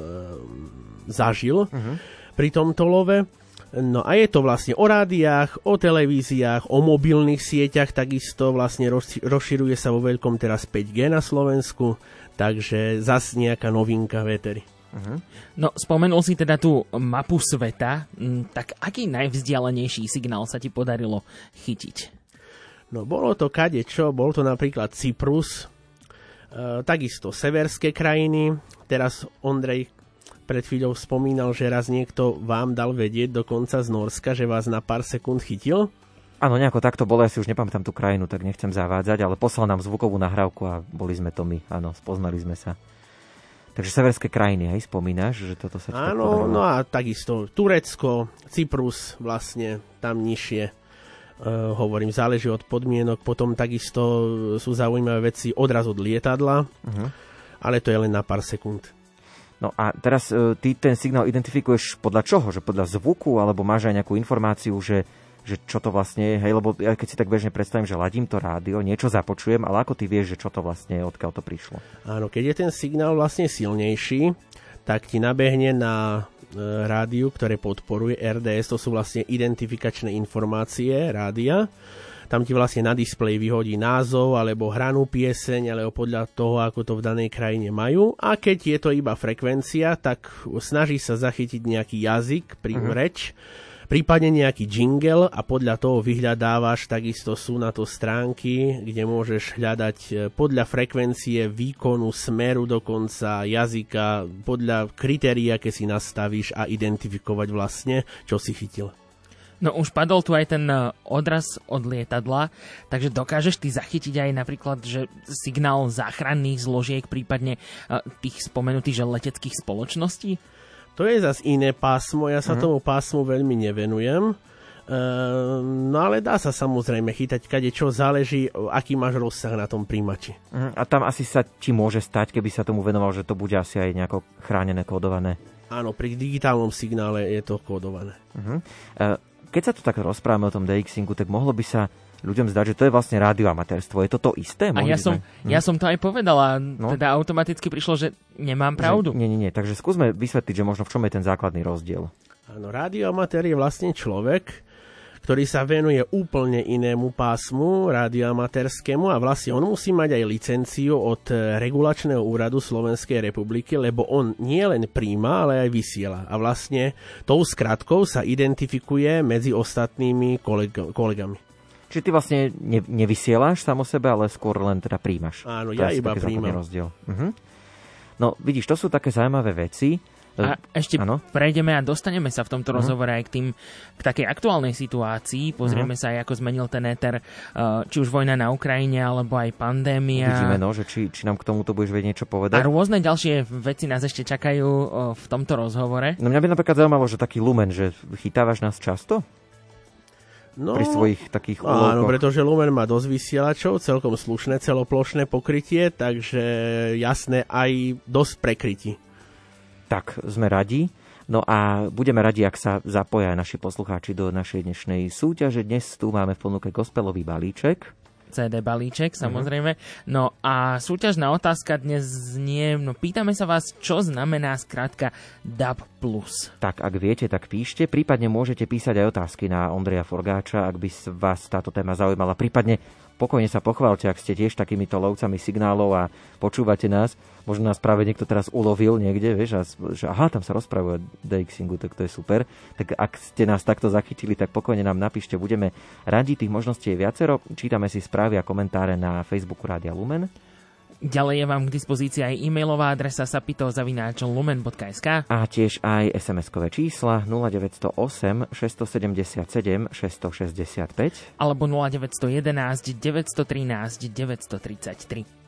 zažil pri tomto love. No a je to vlastne o rádiách, o televíziách, o mobilných sieťach, takisto vlastne roz- rozširuje sa vo veľkom teraz 5G na Slovensku, takže zas nejaká novinka vetery. No, spomenul si teda tú mapu sveta, mm, tak aký najvzdialenejší signál sa ti podarilo chytiť? No bolo to kade čo, bol to napríklad Cyprus, e, takisto severské krajiny, teraz Ondrej pred chvíľou spomínal, že raz niekto vám dal vedieť dokonca z Norska, že vás na pár sekúnd chytil. Áno, nejako takto bolo, ja si už nepamätám tú krajinu, tak nechcem zavádzať, ale poslal nám zvukovú nahrávku a boli sme to my, áno, spoznali sme sa. Takže severské krajiny, hej, spomínaš, že toto sa Áno, no a takisto Turecko, Cyprus vlastne tam nižšie. Uh, hovorím, záleží od podmienok, potom takisto sú zaujímavé veci odraz od lietadla, Mhm. ale to je len na pár sekúnd. No a teraz e, ty ten signál identifikuješ podľa čoho? Že podľa zvuku, alebo máš aj nejakú informáciu, že, že čo to vlastne je? Hej, lebo ja keď si tak bežne predstavím, že ladím to rádio, niečo započujem, ale ako ty vieš, že čo to vlastne je, odkiaľ to prišlo? Áno, keď je ten signál vlastne silnejší, tak ti nabehne na rádiu, ktoré podporuje RDS, to sú vlastne identifikačné informácie rádia. Tam ti vlastne na displeji vyhodí názov alebo hranú pieseň, alebo podľa toho, ako to v danej krajine majú. A keď je to iba frekvencia, tak snaží sa zachytiť nejaký jazyk, pri Mhm. reč, prípadne nejaký jingle a podľa toho vyhľadávaš, takisto sú na to stránky, kde môžeš hľadať e, podľa frekvencie, výkonu, smeru dokonca, jazyka, podľa kritérií, aké si nastavíš a identifikovať vlastne, čo si chytil. No už padol tu aj ten e, odraz od lietadla, takže dokážeš ty zachytiť aj napríklad, že signál záchranných zložiek, prípadne e, tých spomenutých že leteckých spoločností? To je zase iné pásmo, ja sa Mhm. tomu pásmu veľmi nevenujem. Ehm, no ale dá sa samozrejme chytať kade čo záleží, aký máš rozsah na tom príjimači. Mhm, A tam asi sa ti môže stať, keby sa tomu venoval, že to bude asi aj nejako chránené, kódované. Áno, pri digitálnom signále je to kódované. Uh-huh. Keď sa tu tak rozprávame o tom DXingu, tak mohlo by sa ľuďom zdať, že to je vlastne radioamatérstvo. Je to to isté? A ja som, sme- ja som to aj povedala, No. teda automaticky prišlo, že nemám pravdu. Že, nie, nie, nie. Takže skúsme vysvetliť, že možno v čom je ten základný rozdiel. Áno, radioamatér je vlastne človek, ktorý sa venuje úplne inému pásmu radioamatérskému a vlastne on musí mať aj licenciu od eh, regulačného úradu Slovenskej republiky, lebo on nie len príjma, ale aj vysiela. A vlastne tou skratkou sa identifikuje medzi ostatnými koleg- kolegami. Čiže ty vlastne ne, nevysielaš samo sebe, ale skôr len teda príjmaš. Áno, To ja iba príjmam. rozdiel. Uh-huh. No, vidíš, to sú také zaujímavé veci. A ešte Áno. prejdeme a dostaneme sa v tomto Mhm. rozhovore aj k tým, k takej aktuálnej situácii. Pozrieme Mhm. sa aj, ako zmenil ten éter, uh, či už vojna na Ukrajine, alebo aj pandémia. Vidíme, no, že či, či nám k tomuto budeš vedieť niečo A povedať. rôzne ďalšie veci nás ešte čakajú uh, v tomto rozhovore. No mňa by napríklad zaujímalo, že taký lumen, že chytávaš nás často? No, Pri svojich takých Áno, úlovkoch? pretože Lumen má dosť vysielačov, celkom slušné celoplošné pokrytie, takže jasné aj dosť prekrytí. Tak, sme radi. No a budeme radi, ak sa zapoja naši poslucháči do našej dnešnej súťaže. Dnes tu máme v ponuke gospelový balíček. CD Mhm. balíček, samozrejme. No a súťažná otázka dnes znie, no pýtame sa vás, čo znamená skrátka DAB+. Tak, ak viete, tak píšte. Prípadne môžete písať aj otázky na Ondreja Forgáča, ak by vás táto téma zaujímala. Prípadne pokojne sa pochválte, ak ste tiež takýmito lovcami signálov a počúvate nás. Možno nás práve niekto teraz ulovil niekde, vieš, a že aha, tam sa rozprávajú o DXingu, tak to je super. Tak ak ste nás takto zachytili, tak pokojne nám napíšte, budeme radi, tých možností je viacero. Čítame si správy a komentáre na Facebooku Rádia Lumen. Ďalej je vám k dispozícii aj e-mailová adresa sapito.lumen.sk A tiež aj SMS-kové čísla 0908 677 665 alebo 0911 913 933.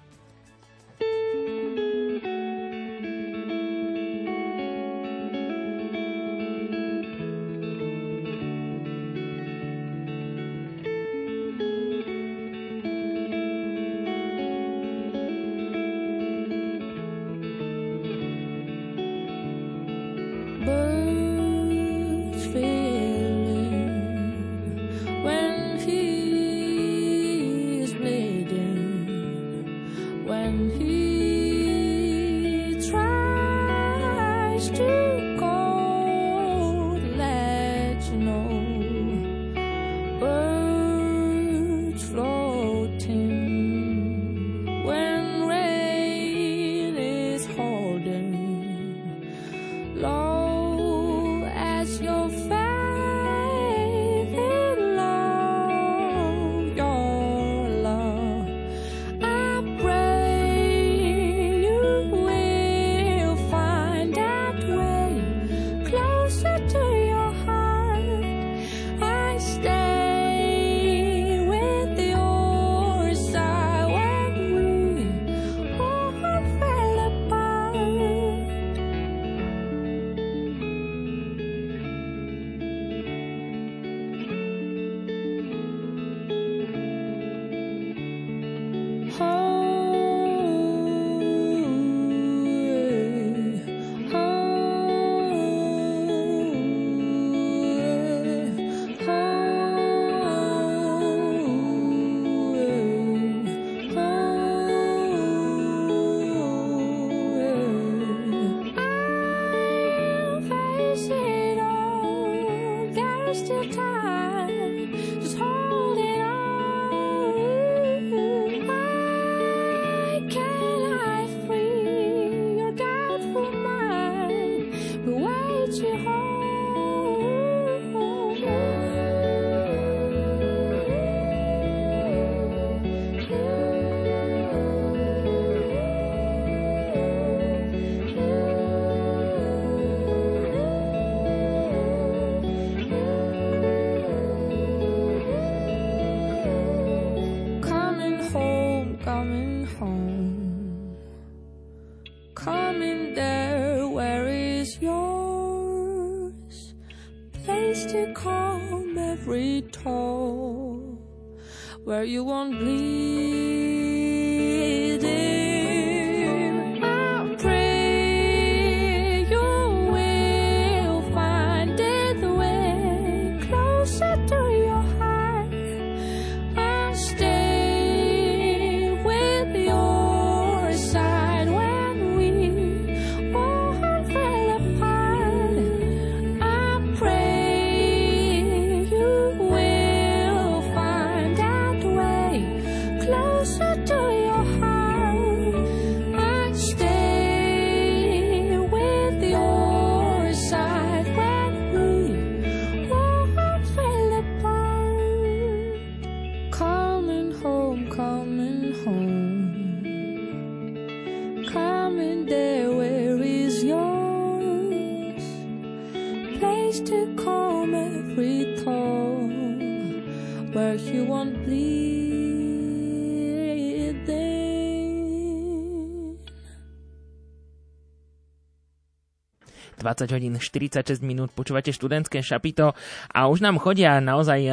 20 hodín 46 minút počúvate študentské šapito a už nám chodia naozaj e,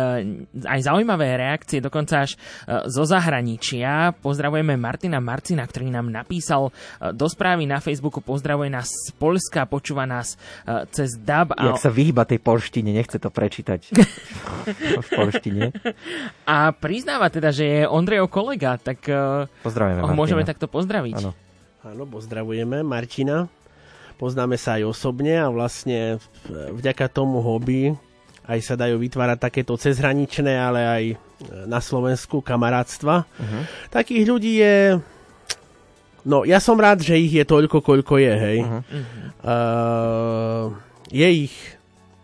aj zaujímavé reakcie, dokonca až e, zo zahraničia. Pozdravujeme Martina Marcina, ktorý nám napísal e, do správy na Facebooku, pozdravuje nás z Polska, počúva nás cez DAB. Jak sa vyhýba tej polštine, nechce to prečítať v polštine. A priznáva teda, že je Ondrejov kolega, tak Pozdravujeme ho môžeme Martina. takto pozdraviť. Áno. Áno, pozdravujeme Martina. Poznáme sa aj osobne a vlastne vďaka tomu hobby aj sa dajú vytvárať takéto cezhraničné, ale aj na Slovensku kamarátstva. Mhm. Takých ľudí je... No, ja som rád, že ich je toľko, koľko je, hej. Mhm. Uh, je ich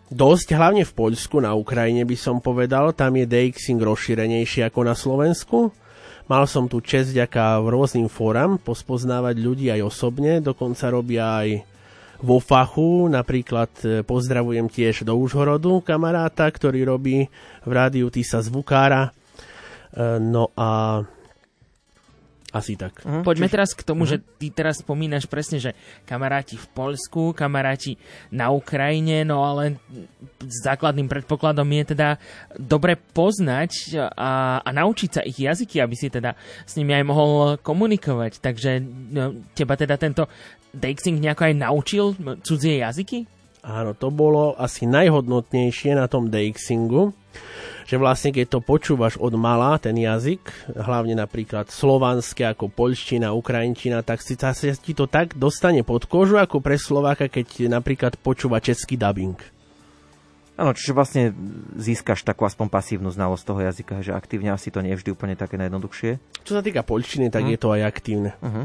dosť, hlavne v Poľsku, na Ukrajine by som povedal. Tam je DXing rozšírenejší ako na Slovensku. Mal som tu čest vďaka rôznym fóram pospoznávať ľudí aj osobne, dokonca robia aj vo fachu, napríklad e, pozdravujem tiež do Užhorodu kamaráta, ktorý robí v rádiu Tisa Zvukára. E, No a asi tak. Mhm. Poďme teraz k tomu, že ty teraz spomínaš presne, že kamaráti v Poľsku, kamaráti na Ukrajine, no ale základným predpokladom je teda dobre poznať a, a naučiť sa ich jazyky, aby si teda s nimi aj mohol komunikovať. Takže no, teba teda tento Dexing nejako aj naučil cudzie jazyky? Áno, to bolo asi najhodnotnejšie na tom DXingu, že vlastne keď to počúvaš od mala, ten jazyk, hlavne napríklad slovanské ako poľština, ukrajinčina, tak si sa ti to tak dostane pod kožu ako pre Slováka, keď napríklad počúva český dubbing. Áno, čiže vlastne získaš takú aspoň pasívnu znalosť toho jazyka, že aktívne asi to nie je vždy úplne také najjednoduchšie. Čo sa týka poľštiny, tak Mhm. je to aj aktívne. Uh-huh.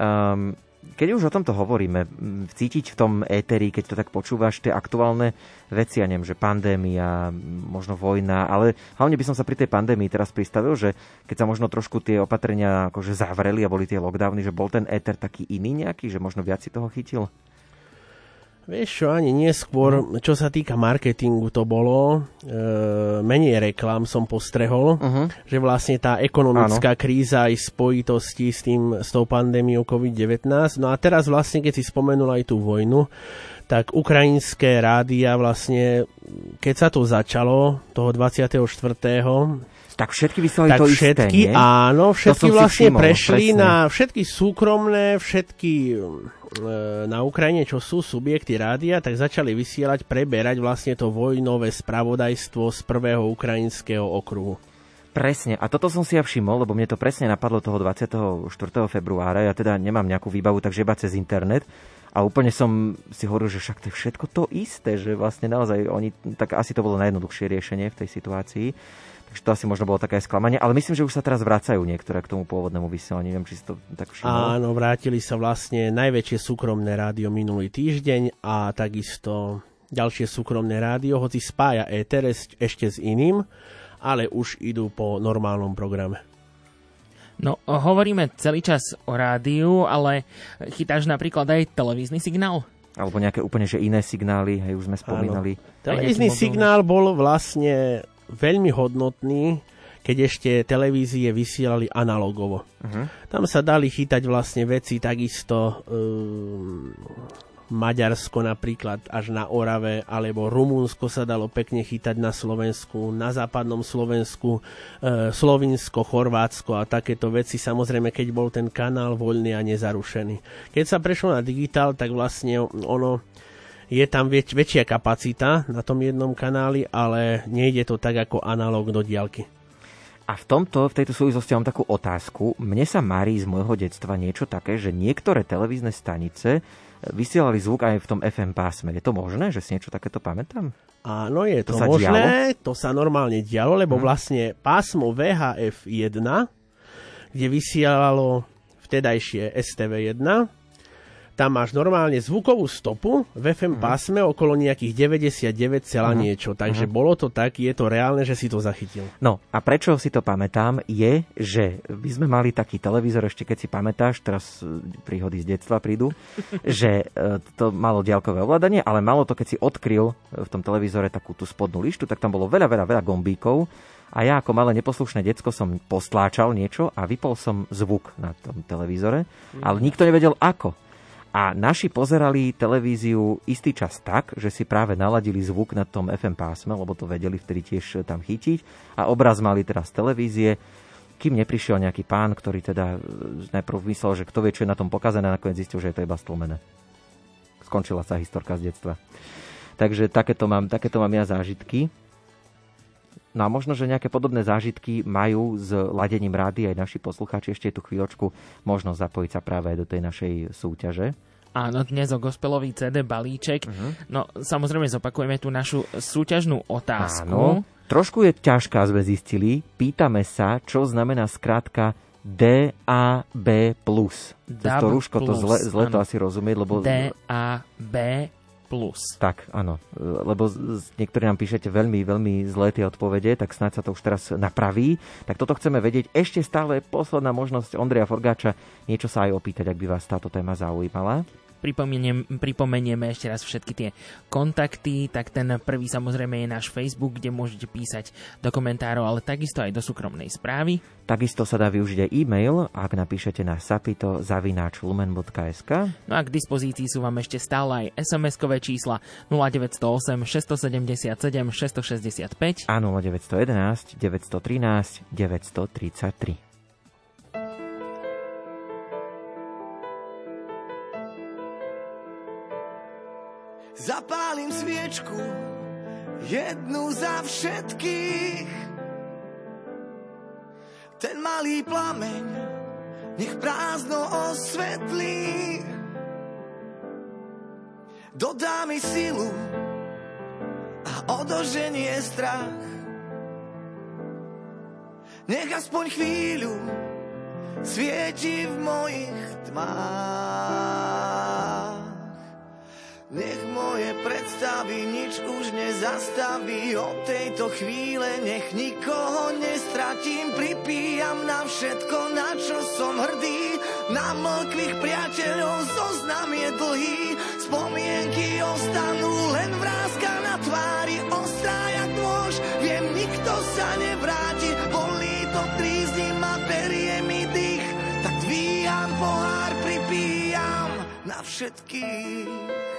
Um, keď už o tomto hovoríme, cítiť v tom éteri, keď to tak počúvaš, tie aktuálne veci, ja neviem, že pandémia, možno vojna, ale hlavne by som sa pri tej pandémii teraz pristavil, že keď sa možno trošku tie opatrenia akože zavreli a boli tie lockdowny, že bol ten éter taký iný nejaký, že možno viac si toho chytil? Vieš čo, ani neskôr, čo sa týka marketingu to bolo, e, menej reklám som postrehol, Uh-huh. že vlastne tá ekonomická kríza aj spojitosti s, tým, s tou pandémiou COVID-19. No a teraz vlastne, keď si spomenul aj tú vojnu, tak ukrajinské rádia vlastne, keď sa to začalo, toho 24. Tak všetky vysielali tak to všetky, isté, nie? áno, všetky vlastne všimol, prešli presne. na všetky súkromné, všetky na Ukrajine, čo sú subjekty rádia, tak začali vysielať, preberať vlastne to vojnové spravodajstvo z prvého ukrajinského okruhu. Presne, a toto som si ja všimol, lebo mne to presne napadlo toho 24. februára, ja teda nemám nejakú výbavu, takže iba cez internet. A úplne som si hovoril, že však to je všetko to isté, že vlastne naozaj oni, tak asi to bolo najjednoduchšie riešenie v tej situácii. Takže to asi možno bolo také sklamanie, ale myslím, že už sa teraz vracajú niektoré k tomu pôvodnému vysielaniu, neviem, či si to tak všimol. Áno, vrátili sa vlastne najväčšie súkromné rádio minulý týždeň a takisto ďalšie súkromné rádio, hoci spája es- ešte s iným, ale už idú po normálnom programe. No, hovoríme celý čas o rádiu, ale chytáš napríklad aj televízny signál? Alebo nejaké úplne že iné signály, hej, už sme spomínali. Televízny signál bol vlastne veľmi hodnotný, keď ešte televízie vysielali analogovo. Uh-huh. Tam sa dali chytať vlastne veci takisto um, Maďarsko napríklad až na Orave, alebo Rumunsko sa dalo pekne chytať na Slovensku, na západnom Slovensku, e, Slovinsko, Chorvátsko a takéto veci, samozrejme, keď bol ten kanál voľný a nezarušený. Keď sa prešlo na digitál, tak vlastne ono je tam väč- väčšia kapacita na tom jednom kanáli, ale nejde to tak ako analóg do diaľky. A v tomto, v tejto súvislosti mám takú otázku. Mne sa marí z môjho detstva niečo také, že niektoré televízne stanice vysielali zvuk aj v tom FM pásme. Je to možné, že si niečo takéto pamätám? Áno, je to, To sa možné, to sa normálne dialo, lebo Hm. vlastne pásmo VHF 1, kde vysielalo vtedajšie STV 1, tam máš normálne zvukovú stopu v FM pásme okolo nejakých 99, celá Mhm. niečo. Takže Mhm. bolo to tak, je to reálne, že si to zachytil. No a prečo si to pamätám, je, že by sme mali taký televízor, ešte keď si pamätáš, teraz e, príhody z detstva prídu, že e, to malo diaľkové ovládanie, ale malo to, keď si odkryl e, v tom televízore takú tú spodnú lištu, tak tam bolo veľa, veľa, veľa gombíkov a ja ako malé neposlušné decko som postláčal niečo a vypol som zvuk na tom televízore, ale nikto nevedel ako. A naši pozerali televíziu istý čas tak, že si práve naladili zvuk na tom FM pásme, lebo to vedeli vtedy tiež tam chytiť. A obraz mali teraz televízie, kým neprišiel nejaký pán, ktorý teda e, najprv myslel, že kto vie, čo je na tom pokazané, a nakoniec zistil, že je to iba stlmené. Skončila sa historka z detstva. Takže takéto mám, takéto mám ja zážitky. No a možno, že nejaké podobné zážitky majú s ladením rády aj naši poslucháči. Ešte tu chvíľočku možnosť zapojiť sa práve do tej našej súťaže. Áno, dnes o gospelový CD balíček. Mhm. No, samozrejme zopakujeme tú našu súťažnú otázku. Áno. Trošku je ťažká, sme zistili. Pýtame sa, čo znamená skrátka DAB+. Cez to DAB+, rúško to zle, zle to asi rozumieť, lebo... DAB+. Tak, áno. Lebo niektorí nám píšete veľmi, veľmi zlé tie odpovede, tak snáď sa to už teraz napraví. Tak toto chceme vedieť. Ešte stále posledná možnosť Ondreja Forgáča niečo sa aj opýtať, ak by vás táto téma zaujímala. Pripomeniem, pripomenieme ešte raz všetky tie kontakty, tak ten prvý samozrejme je náš Facebook, kde môžete písať do komentárov, ale takisto aj do súkromnej správy. Takisto sa dá využiť aj e-mail, ak napíšete na sapito.lumen.sk No a k dispozícii sú vám ešte stále aj SMS-kové čísla 0908 677 665 a 0911 913 933. Zapálim sviečku, jednu za všetkých. Ten malý plameň, nech prázdno osvetlí. Dodá mi silu a odoženie strach. Nech aspoň chvíľu svieti v mojich tmách. Nech moje predstavy nič už nezastaví. Od tejto chvíle nech nikoho nestratím. Pripíjam na všetko, na čo som hrdý. Na mlkvých priateľov zoznam je dlhý. Spomienky ostanú len vrázka na tvári. Ostrá jak nôž, viem, nikto sa nevráti. Bolí to, trízni ma, berie mi dých. Tak dvíham pohár, pripíjam na všetkých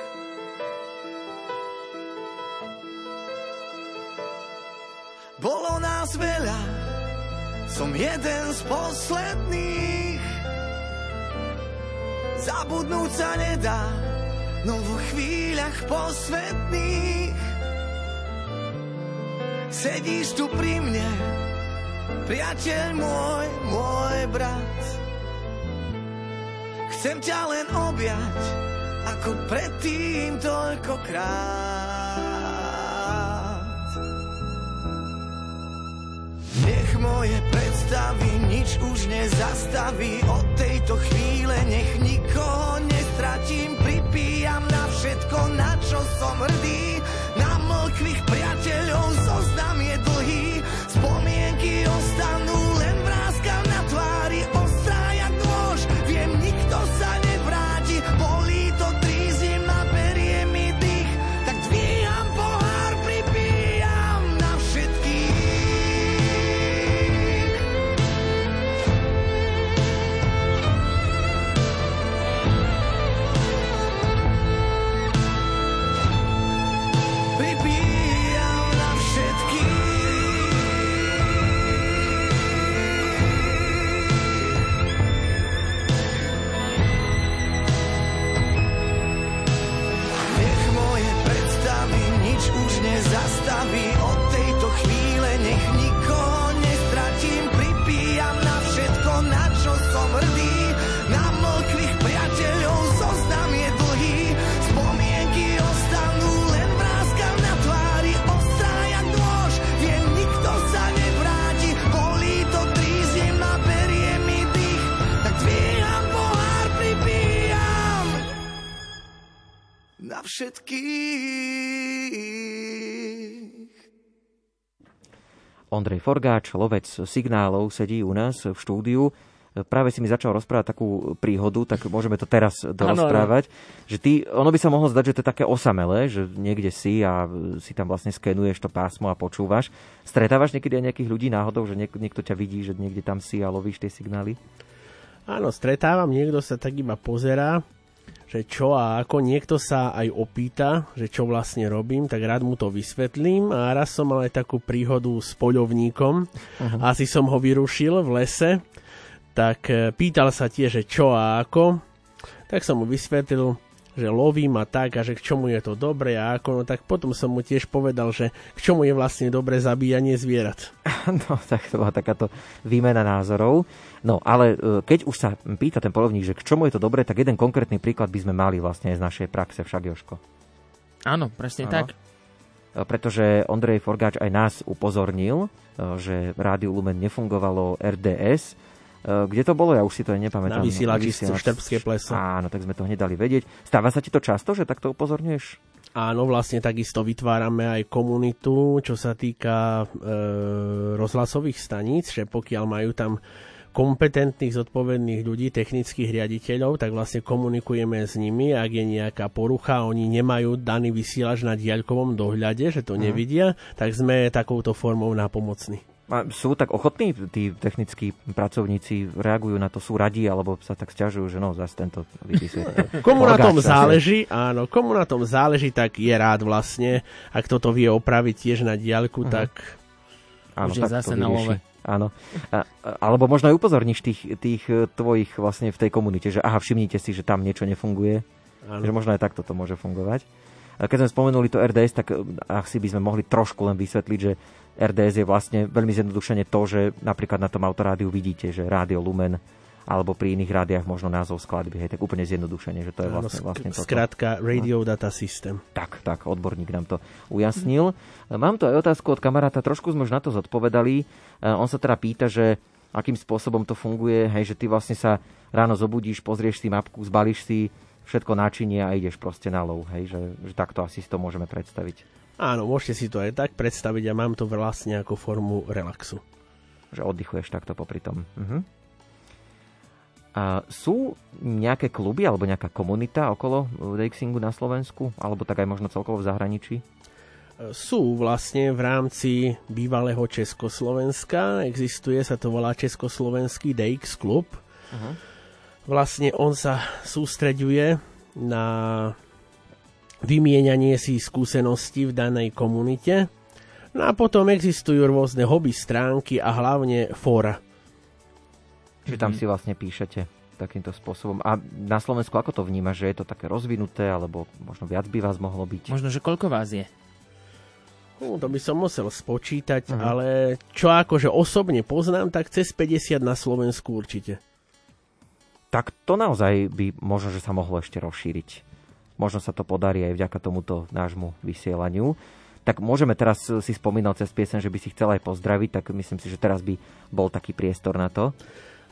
Bolo nás veľa, som jeden z posledných. Zabudnúť sa nedá, no vo chvíľach posvetných. Sedíš tu pri mne, priateľ môj, môj brat. Chcem ťa len objať, ako predtým toľkokrát. Moje predstavy nič už nezastaví. Od tejto chvíle nech nikoho nestratím. Pripíjam na všetko, na čo som hrdý. Na mlkvých priateľov zoznam je dlhý. Spomienky všetkých. Ondrej Forgáč, lovec signálov, sedí u nás v štúdiu. Práve si mi začal rozprávať takú príhodu, tak môžeme to teraz dorozprávať. Že ty, ono by sa mohlo zdať, že to je také osamelé, že niekde si a si tam vlastne skenuješ to pásmo a počúvaš. Stretávaš niekedy aj nejakých ľudí náhodou, že niek- niekto ťa vidí, že niekde tam si a lovíš tie signály? Áno, stretávam, niekto sa tak iba pozerá, že čo a ako niekto sa aj opýta, že čo vlastne robím, tak rád mu to vysvetlím. A raz som mal aj takú príhodu s poľovníkom, uh-huh. asi som ho vyrušil v lese, tak e, pýtal sa tiež, že čo a ako, tak som mu vysvetlil, že lovím a tak a že k čomu je to dobre a ako, no tak potom som mu tiež povedal, že k čomu je vlastne dobre zabíjanie zvierat. No, tak to bola takáto výmena názorov. No, ale e, keď už sa pýta ten polovník, že k čomu je to dobré, tak jeden konkrétny príklad by sme mali vlastne z našej praxe však, Joško. Áno, presne Áno. tak. E, Pretože Ondrej Forgáč aj nás upozornil, e, že v Rádiu Lumen nefungovalo RDS, kde to bolo? Ja už si to aj nepamätám. Na vysielači Štrbské pleso. Áno, tak sme to hneď dali vedieť. Stáva sa ti to často, že takto upozorňuješ? Áno, vlastne takisto vytvárame aj komunitu, čo sa týka e, rozhlasových staníc, že pokiaľ majú tam kompetentných, zodpovedných ľudí, technických riaditeľov, tak vlastne komunikujeme s nimi, ak je nejaká porucha, oni nemajú daný vysielač na diaľkovom dohľade, že to Mhm. nevidia, tak sme takouto formou napomocní. A sú tak ochotní tí technickí pracovníci, reagujú na to, sú radi, alebo sa tak stiažujú, že no, zase tento vysvetlí. Komu na tom záleží, áno, komu na tom záleží, tak je rád vlastne, ak toto vie opraviť tiež na diaľku, Mhm. tak Áno, Už je tak zase na love. Áno. A, a- alebo možno aj upozorníš tých, tých e, tvojich vlastne v tej komunite, že aha, všimnite si, že tam niečo nefunguje. Áno. Že možno aj takto to môže fungovať. A keď sme spomenuli to RDS, tak e, asi by sme mohli trošku len vysvetliť, že RDS je vlastne veľmi zjednodušene to, že napríklad na tom autorádiu vidíte, že Rádio Lumen alebo pri iných rádiách možno názov skladby, hej, tak úplne zjednodušene, že to je vlastne, vlastne toto. skratka Radio Data System. Tak, tak, odborník nám to ujasnil. Mám tu aj otázku od kamaráta, trošku sme už na to zodpovedali. E, On sa teda pýta, že akým spôsobom to funguje, hej, že ty vlastne sa ráno zobudíš, pozrieš si mapku, zbalíš si všetko náčinie a ideš proste na lov, hej, že, že takto asi si to môžeme predstaviť. Áno, môžete si to aj tak predstaviť a mám to vlastne ako formu relaxu. Že oddychuješ takto popri tom. Mhm. A sú nejaké kluby alebo nejaká komunita okolo Dexingu na Slovensku? Alebo tak aj možno celkovo v zahraničí? Sú vlastne v rámci bývalého Československa, existuje, sa to volá Československý DX klub. Uh-huh. Vlastne on sa sústreďuje na vymieňanie si skúseností v danej komunite. No a potom existujú rôzne hobby stránky a hlavne fóra. Čiže tam si vlastne píšete takýmto spôsobom. A na Slovensku ako to vnímaš, že je to také rozvinuté, alebo možno viac by vás mohlo byť? Možno, že koľko vás je? No, to by som musel spočítať, Mhm. ale čo akože osobne poznám, tak cez 50 na Slovensku určite. Tak to naozaj by možno, že sa mohlo ešte rozšíriť. Možno sa to podarí aj vďaka tomuto nášmu vysielaniu. Tak môžeme teraz, si spomínal cez piesen, že by si chcel aj pozdraviť, tak myslím si, že teraz by bol taký priestor na to.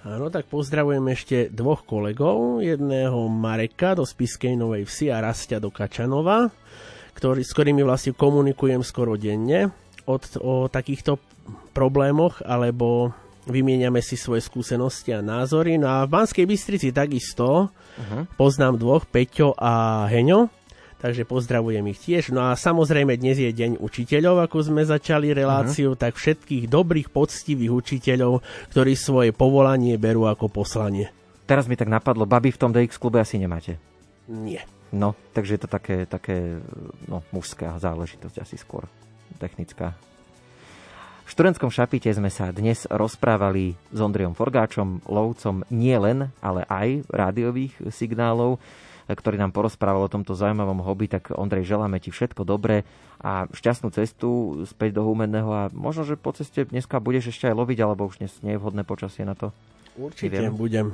Áno, tak pozdravujem ešte dvoch kolegov, jedného Mareka do Spiskej Novej Vsi a Rastia do Kačanova, ktorý, s ktorými vlastne komunikujem skoro denne od, o takýchto problémoch, alebo vymieňame si svoje skúsenosti a názory. No a v Banskej Bystrici takisto Uh-huh. poznám dvoch, Peťo a Heňo, takže pozdravujem ich tiež. No a samozrejme dnes je deň učiteľov, ako sme začali reláciu, tak všetkých dobrých, poctivých učiteľov, ktorí svoje povolanie berú ako poslanie. Teraz mi tak napadlo, baby v tom DX klube asi nemáte. Nie. No, takže je to také, také no, mužská záležitosť asi skôr, technická. V študentskom šapite sme sa dnes rozprávali s Ondrijom Forgáčom, lovcom nie len, ale aj rádiových signálov, ktorý nám porozprával o tomto zaujímavom hobby, tak Ondrej, želáme ti všetko dobré a šťastnú cestu späť do Humenného a možno, že po ceste dneska budeš ešte aj loviť, alebo už dnes nie je vhodné počasie na to. Určite Neviem. budem.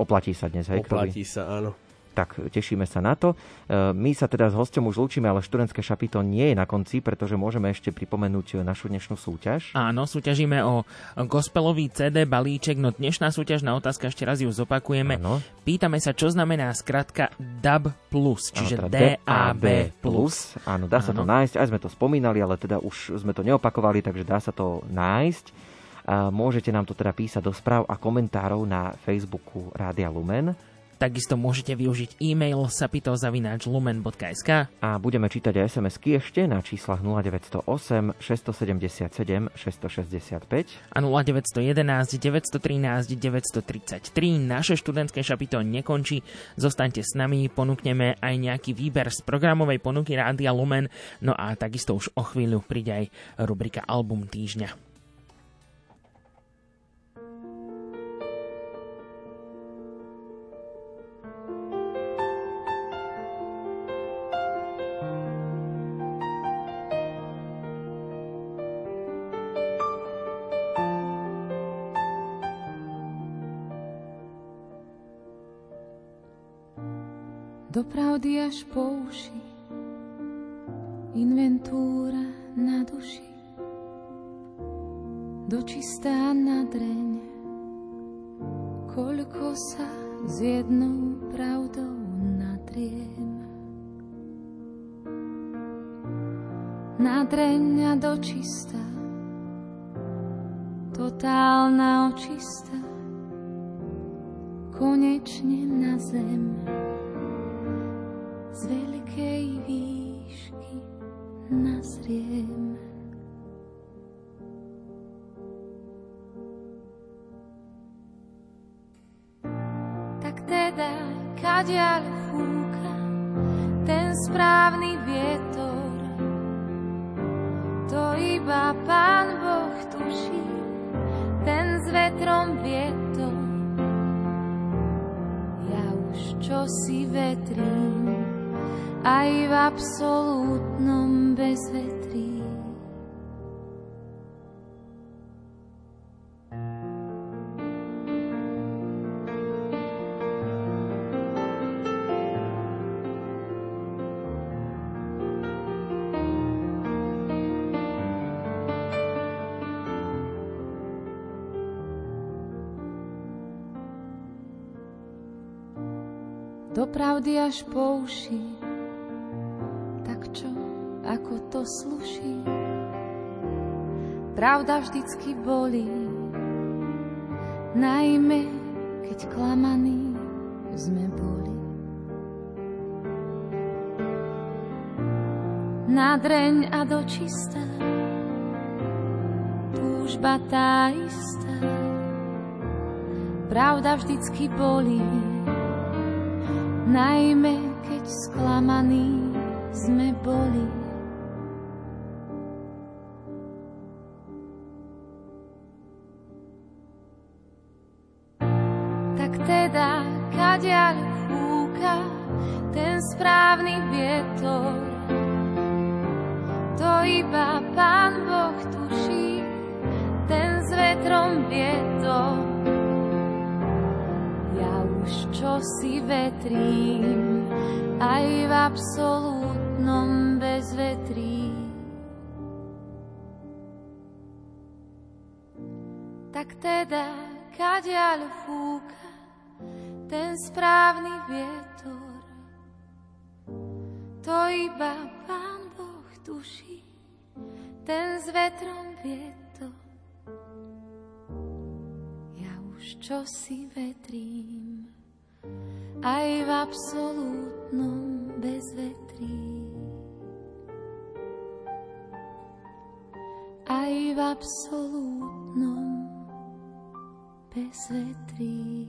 Oplatí sa dnes, hej? Oplatí sa, áno. Tak tešíme sa na to. E, my sa teda s hosťom už lúčime, ale študentské šapito nie je na konci, pretože môžeme ešte pripomenúť našu dnešnú súťaž. Áno, súťažíme o gospelový CD balíček, no dnešná súťažná otázka, ešte raz ju zopakujeme. Áno. Pýtame sa, čo znamená skratka DAB+, čiže Áno, teda DAB+. Áno, dá sa to nájsť, aj sme to spomínali, ale teda už sme to neopakovali, takže dá sa to nájsť. Môžete nám to teda písať do správ a komentárov na Facebooku Rádia Lumen. Takisto môžete využiť e-mail sapitozavináčlumen.sk A budeme čítať aj SMS-ky ešte na číslach 0908 677 665. a 0911 913 933. Naše študentské šapito nekončí, zostaňte s nami, ponúkneme aj nejaký výber z programovej ponuky Rádia Lumen, no a takisto už o chvíľu príde aj rubrika Album týždňa. Do pravdy až po uši, inventúra na duši, dočistá na dreň, koľko sa s jednou pravdou nadriem. Na dreň a dočistá, totálna očista, konečne na zem nazriem. Tak teda, kadiaľ fúka ten správny vietor, to iba Pán Boh tuší, ten s vetrom vietor. Ja už čo si vetrím, aj v absolútnom bezvetrí. Do pravdy až po uši, sluší. Pravda vždycky bolí, najmä keď klamaní sme boli. Na dreň a dočistá, túžba tá istá, pravda vždycky bolí, najmä keď sklamaní sme boli. Čo si vetrím, aj v absolútnom bezvetrí. Aj v absolútnom bezvetrí.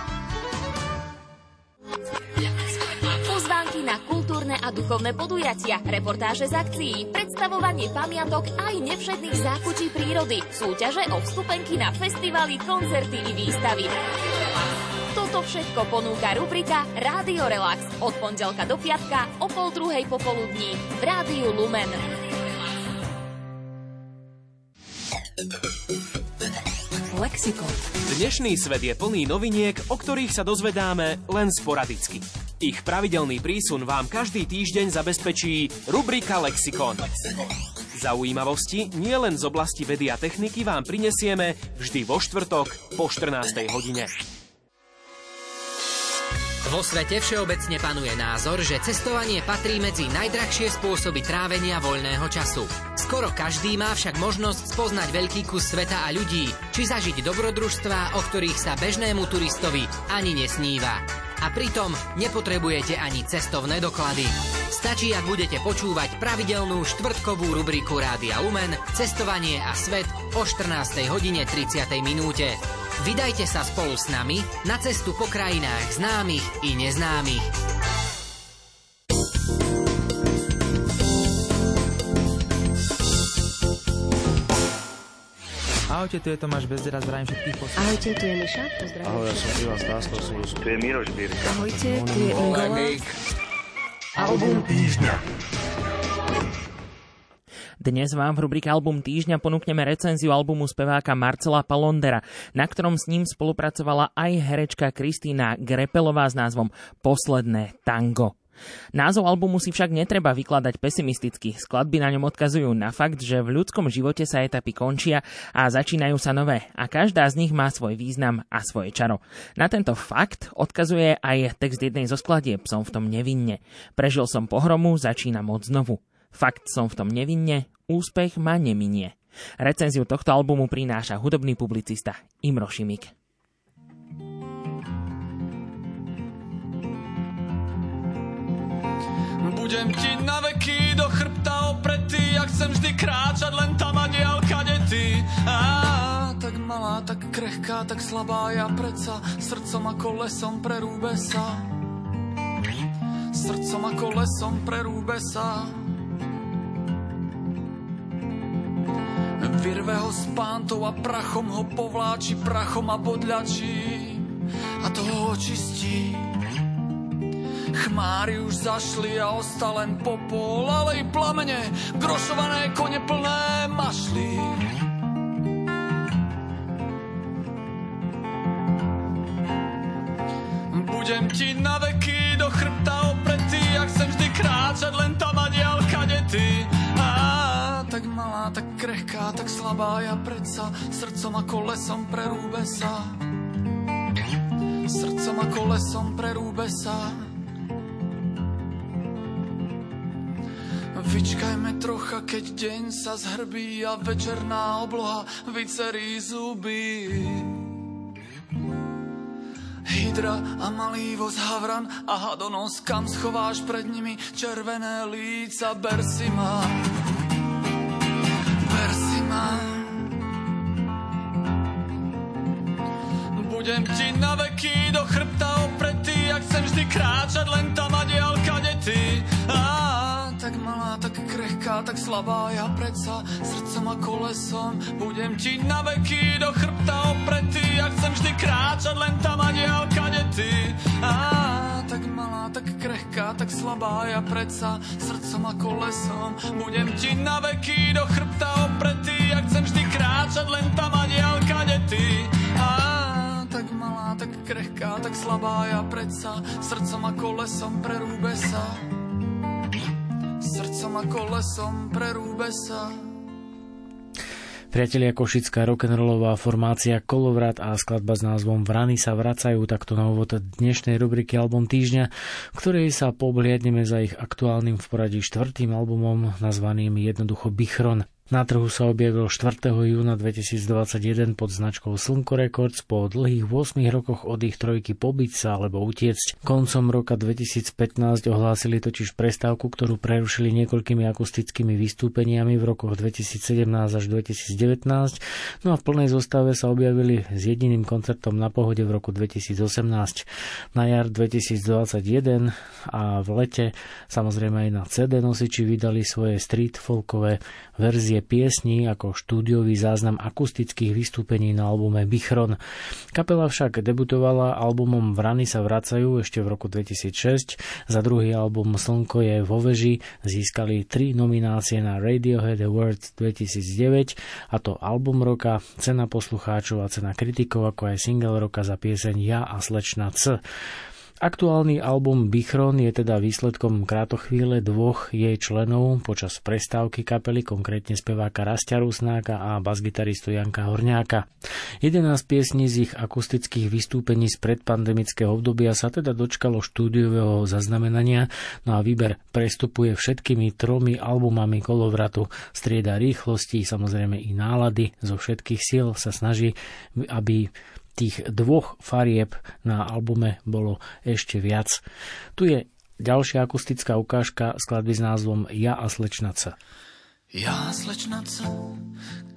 Na kultúrne a duchovné podujatia, reportáže z akcií, predstavovanie pamiatok aj nevšetných zákutí prírody, súťaže o vstupenky na festivaly, koncerty i výstavy. Toto všetko ponúka rubrika Rádio Relax od pondelka do piatka o pol druhej popoludní v Rádiu Lumen. Lexikon. Dnešný svet je plný noviniek, o ktorých sa dozvedáme len sporadicky. Ich pravidelný prísun vám každý týždeň zabezpečí rubrika Lexikon. Zaujímavosti nie len z oblasti vedy a techniky vám prinesieme vždy vo štvrtok po 14. hodine. Vo svete všeobecne panuje názor, že cestovanie patrí medzi najdrahšie spôsoby trávenia voľného času. Skoro každý má však možnosť spoznať veľký kus sveta a ľudí, či zažiť dobrodružstvá, o ktorých sa bežnému turistovi ani nesníva. A pritom nepotrebujete ani cestovné doklady. Stačí, ak budete počúvať pravidelnú štvrtkovú rubriku Rádia Lumen Cestovanie a svet o 14. hodine 30. minúte. Vydajte sa spolu s nami na cestu po krajinách známych i neznámych. Ahojte, tu je Tomáš Bezdera, zdravím všetkých poslucháčov. Ahojte, tu je Miša, pozdravím Ahoj, ja som Ivan Stáslo, Tu je Miroš Birka. Ahojte, tu je Ingola. Album týždňa. Dnes vám v rubrike Album týždňa ponúkneme recenziu albumu speváka Marcela Palondera, na ktorom s ním spolupracovala aj herečka Kristýna Grepelová s názvom Posledné tango. Názov albumu si však netreba vykladať pesimisticky. Skladby na ňom odkazujú na fakt, že v ľudskom živote sa etapy končia a začínajú sa nové a každá z nich má svoj význam a svoje čaro. Na tento fakt odkazuje aj text jednej zo skladieb Som v tom nevinne. Prežil som pohromu, začínam od znovu. Fakt som v tom nevinne, úspech ma neminie. Recenziu tohto albumu prináša hudobný publicista Imro Šimik. Budem ti na veky do chrbta opretý, jak chcem vždy kráčať len tam a dial kade ty. Á, tak malá, tak krehká, tak slabá, ja predsa srdcom ako lesom prerúbe sa. Srdcom ako lesom prerúbe sa. Vyrve ho s pántou a prachom ho povláči, prachom a bodľačí a to ho očistí. Chmári už zašli a ostal len popol, ale i plamene, grošované kone plné mašli. Budem ti na veky do chrbta opretý, jak chcem vždy kráčať len tam a dial kade ty. Á, tak malá, tak krehká, tak slabá, ja predsa srdcom ako lesom prerúbe sa. Srdcom ako lesom prerúbe sa. Vyčkajme trocha, keď deň sa zhrbí a večerná obloha vycerí zuby. Hydra a malý voz havran a hadonos, kam schováš pred nimi červené líca, ber si ma. Ber si ma. Budem ti na veky do chrbta opretý, jak chcem vždy kráčať len tam a dial kade ty. Krehká, tak slabá, ja predsa. Srdcom a kolesom budem ti na veky do chrbta opretý, jak chcem vždy kráčať len tam a dial kade ty. Á, tak malá, tak krehká, tak slabá, ja predsa. Srdcom a kolesom budem ti na veky do chrbta opretý, jak chcem vždy kráčať len tam a dial kade ty. Á, tak malá, tak krehká, tak slabá, ja predsa. Srdcom a kolesom prerúbe sa srdcom ako lesom prerúbe sa. Priatelia Košická rock'n'rollová formácia Kolovrat a skladba s názvom Vrany sa vracajú takto na úvod dnešnej rubriky Album týždňa, v ktorej sa pobliadneme za ich aktuálnym v poradí štvrtým albumom nazvaným jednoducho Bichron. Na trhu sa objavil 4. júna 2021 pod značkou Slnko Records po dlhých 8 rokoch od ich trojky pobiť sa alebo utiecť. Koncom roka 2015 ohlásili totiž prestávku, ktorú prerušili niekoľkými akustickými vystúpeniami v rokoch 2017 až 2019, no a v plnej zostave sa objavili s jediným koncertom na pohode v roku 2018. Na jar 2021 a v lete samozrejme aj na CD nosiči vydali svoje street folkové verzie piesní ako štúdiový záznam akustických vystúpení na albume Bichron. Kapela však debutovala albumom Vrany sa vracajú ešte v roku 2006. Za druhý album Slnko je vo veži získali tri nominácie na Radiohead Awards 2009 a to album roka, cena poslucháčov a cena kritikov ako aj single roka za pieseň Ja a slečna C. Aktuálny album Bichron je teda výsledkom krátochvíle dvoch jej členov počas prestávky kapely, konkrétne speváka Rastia Rusnáka a basgitaristu Janka Horňáka. 11 piesní z ich akustických vystúpení z predpandemického obdobia sa teda dočkalo štúdiového zaznamenania, no a výber prestupuje všetkými tromi albumami kolovratu, strieda rýchlosti, samozrejme i nálady, zo všetkých síl sa snaží, aby tých dvoch farieb na albume bolo ešte viac. Tu je ďalšia akustická ukážka skladby s názvom Ja a slečnaca. Ja, slečnaca,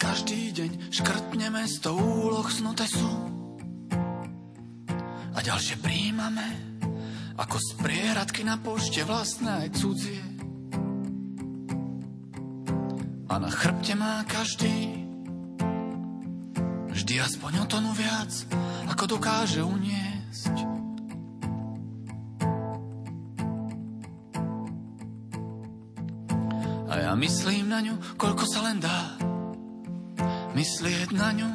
každý deň škrtneme sto úloh snotesu a ďalšie príjmame ako z prieradky na pošte vlastné aj cudzie. A na chrbte má každý Vždy aspoň o tonu viac, ako dokáže uniesť. A ja myslím na ňu, koľko sa len dá. Myslieť na ňu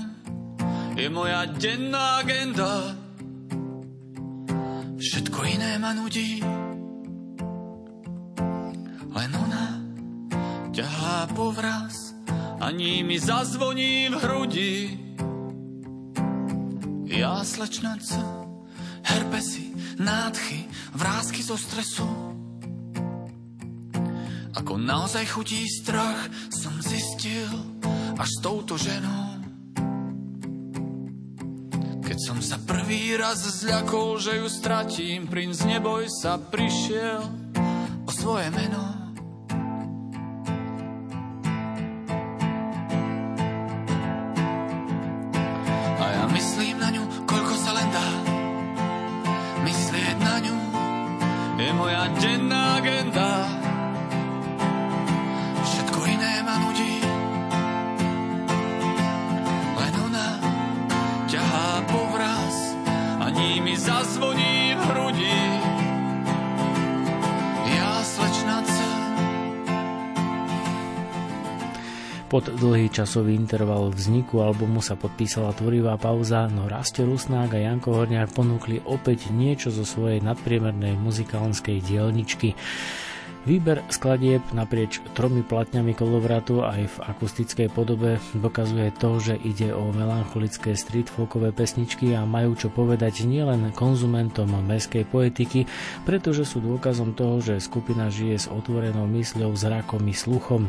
je moja denná agenda. Všetko iné ma nudí. Len ona ťahá povraz a ní mi zazvoní v hrudi. Ja, slečnaca, herpesy, nádchy, vrázky zo stresu. Ako naozaj chutí strach, som zistil až s touto ženou. Keď som sa prvý raz zľakol, že ju stratím, princ neboj sa prišiel o svoje meno. Pod dlhý časový interval vzniku albumu sa podpísala tvorivá pauza, no Rasto Rusnák a Janko Horniak ponúkli opäť niečo zo svojej nadpriemernej muzikálnskej dielničky. Výber skladieb naprieč tromi platňami kolovratu aj v akustickej podobe dokazuje to, že ide o melancholické street folkové pesničky a majú čo povedať nielen konzumentom meskej poetiky, pretože sú dôkazom toho, že skupina žije s otvorenou mysľou, zrakom i sluchom.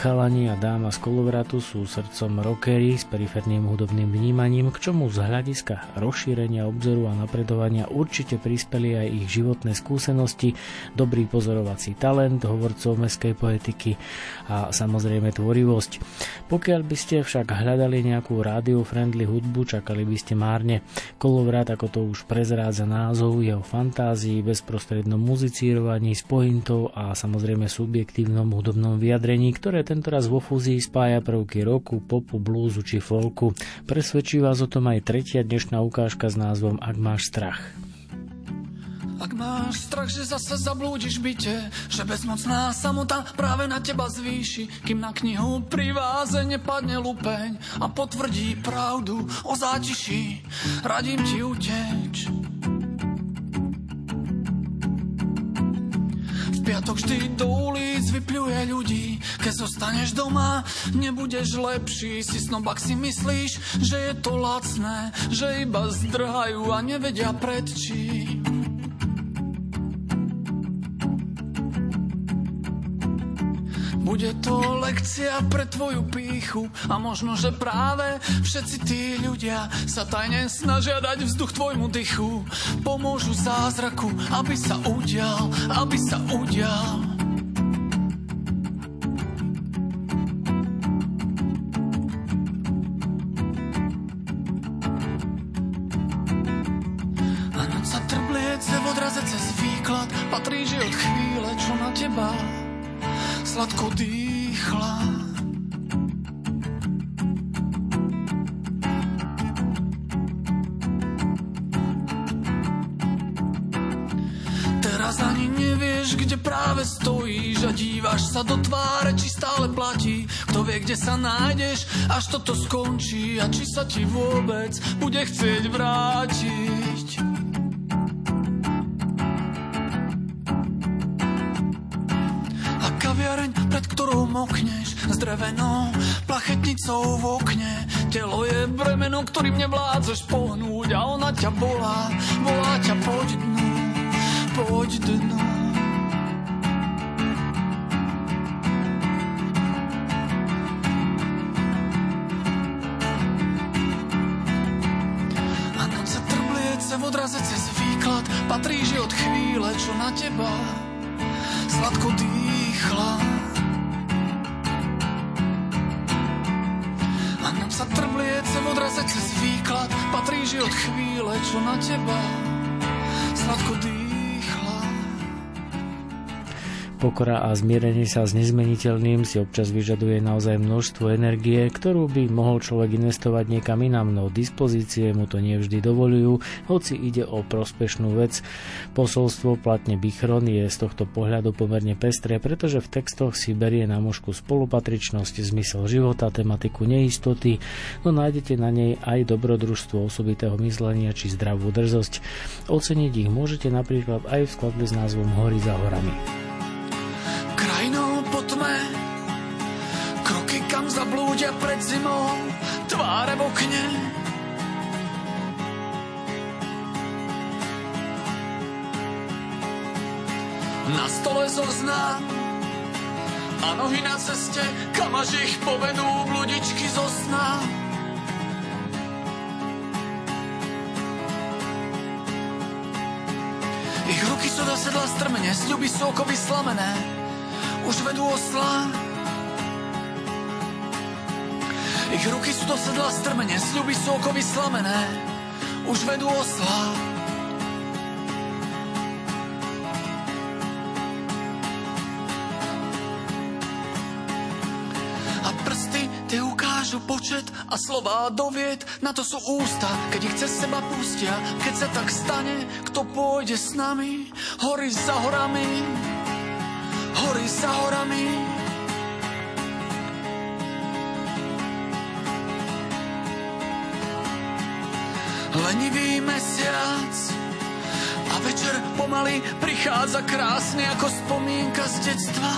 Chalani a dáma z kolovratu sú srdcom rockery s periferným hudobným vnímaním, k čomu z hľadiska rozšírenia obzoru a napredovania určite prispeli aj ich životné skúsenosti, dobrý pozorovací talent hovorcov meskej poetiky a samozrejme tvorivosť. Pokiaľ by ste však hľadali nejakú radio-friendly hudbu, čakali by ste márne. Kolovrat, ako to už prezrádza názov, je o fantázii, bezprostrednom muzicírovaní s pointou a samozrejme subjektívnom hudobnom vyjadrení, ktoré tentoraz vo fúzii spája prvky roku, popu, blúzu či folku. Presvedčí vás o tom aj tretia dnešná ukážka s názvom Ak máš strach. Ak máš strach, že zase zablúdiš byte, že bezmocná samota práve na teba zvýši, kým na knihu pri váze nepadne lupeň a potvrdí pravdu o zátiši, radím ti uteč. V piatok vždy do ulic vypľuje ľudí, keď zostaneš doma, nebudeš lepší, si snobak si myslíš, že je to lacné, že iba zdrhajú a nevedia pred čím. Bude to lekcia pre tvoju píchu a možno, že práve všetci tí ľudia sa tajne snažia dať vzduch tvojmu dychu. Pomôžu zázraku, aby sa udial, aby sa udial. Sa trbliece v odraze cez výklad patrí, od chvíle, čo na teba sladko dýchla. Teraz ani nevieš, kde práve stojíš a díváš sa do tváre, či stále platí. Kto vie, kde sa nájdeš, až toto skončí a či sa ti vôbec bude chcieť vrátiť. Ktorou mokneš s drevenou plachetnicou v okne. Telo je bremeno, ktorým nevládzeš pohnúť a ona ťa volá, volá ťa poď dnu, poď dnu. A noc sa trbliece v odraze cez výklad patrí, chvíle, čo na teba sladko dýchla. Že od chvíle, čo na teba sladko dýchla. Pokora a zmierenie sa s nezmeniteľným si občas vyžaduje naozaj množstvo energie, ktorú by mohol človek investovať niekam inám, no dispozície mu to nevždy dovolujú, hoci ide o prospešnú vec. Posolstvo platne Bichron je z tohto pohľadu pomerne pestré, pretože v textoch si berie na mužku spolupatričnosť, zmysel života, tematiku neistoty, no nájdete na nej aj dobrodružstvo osobitého myslenia či zdravú drzosť. Oceniť ich môžete napríklad aj v skladbe s názvom Hory za horami. Krajinou po tme. Kroky kam zablúdia pred zimou Tváre v okne Na stole zoznám A nohy na ceste Kam až ich povedú bludičky zo sna. Ich ruky sú do sedla strmene, sľuby sú okovy slamené už vedú osla. Ich ruky sú do sedla strmene, sľuby sú okovy slamené, už vedú osla. A prsty tie ukážu počet a slová dovied, na to sú ústa, keď ich cez seba pustia, keď sa tak stane, kto pôjde s nami, hory za horami hory za horami. Lenivý mesiac a večer pomaly prichádza krásne ako spomienka z detstva.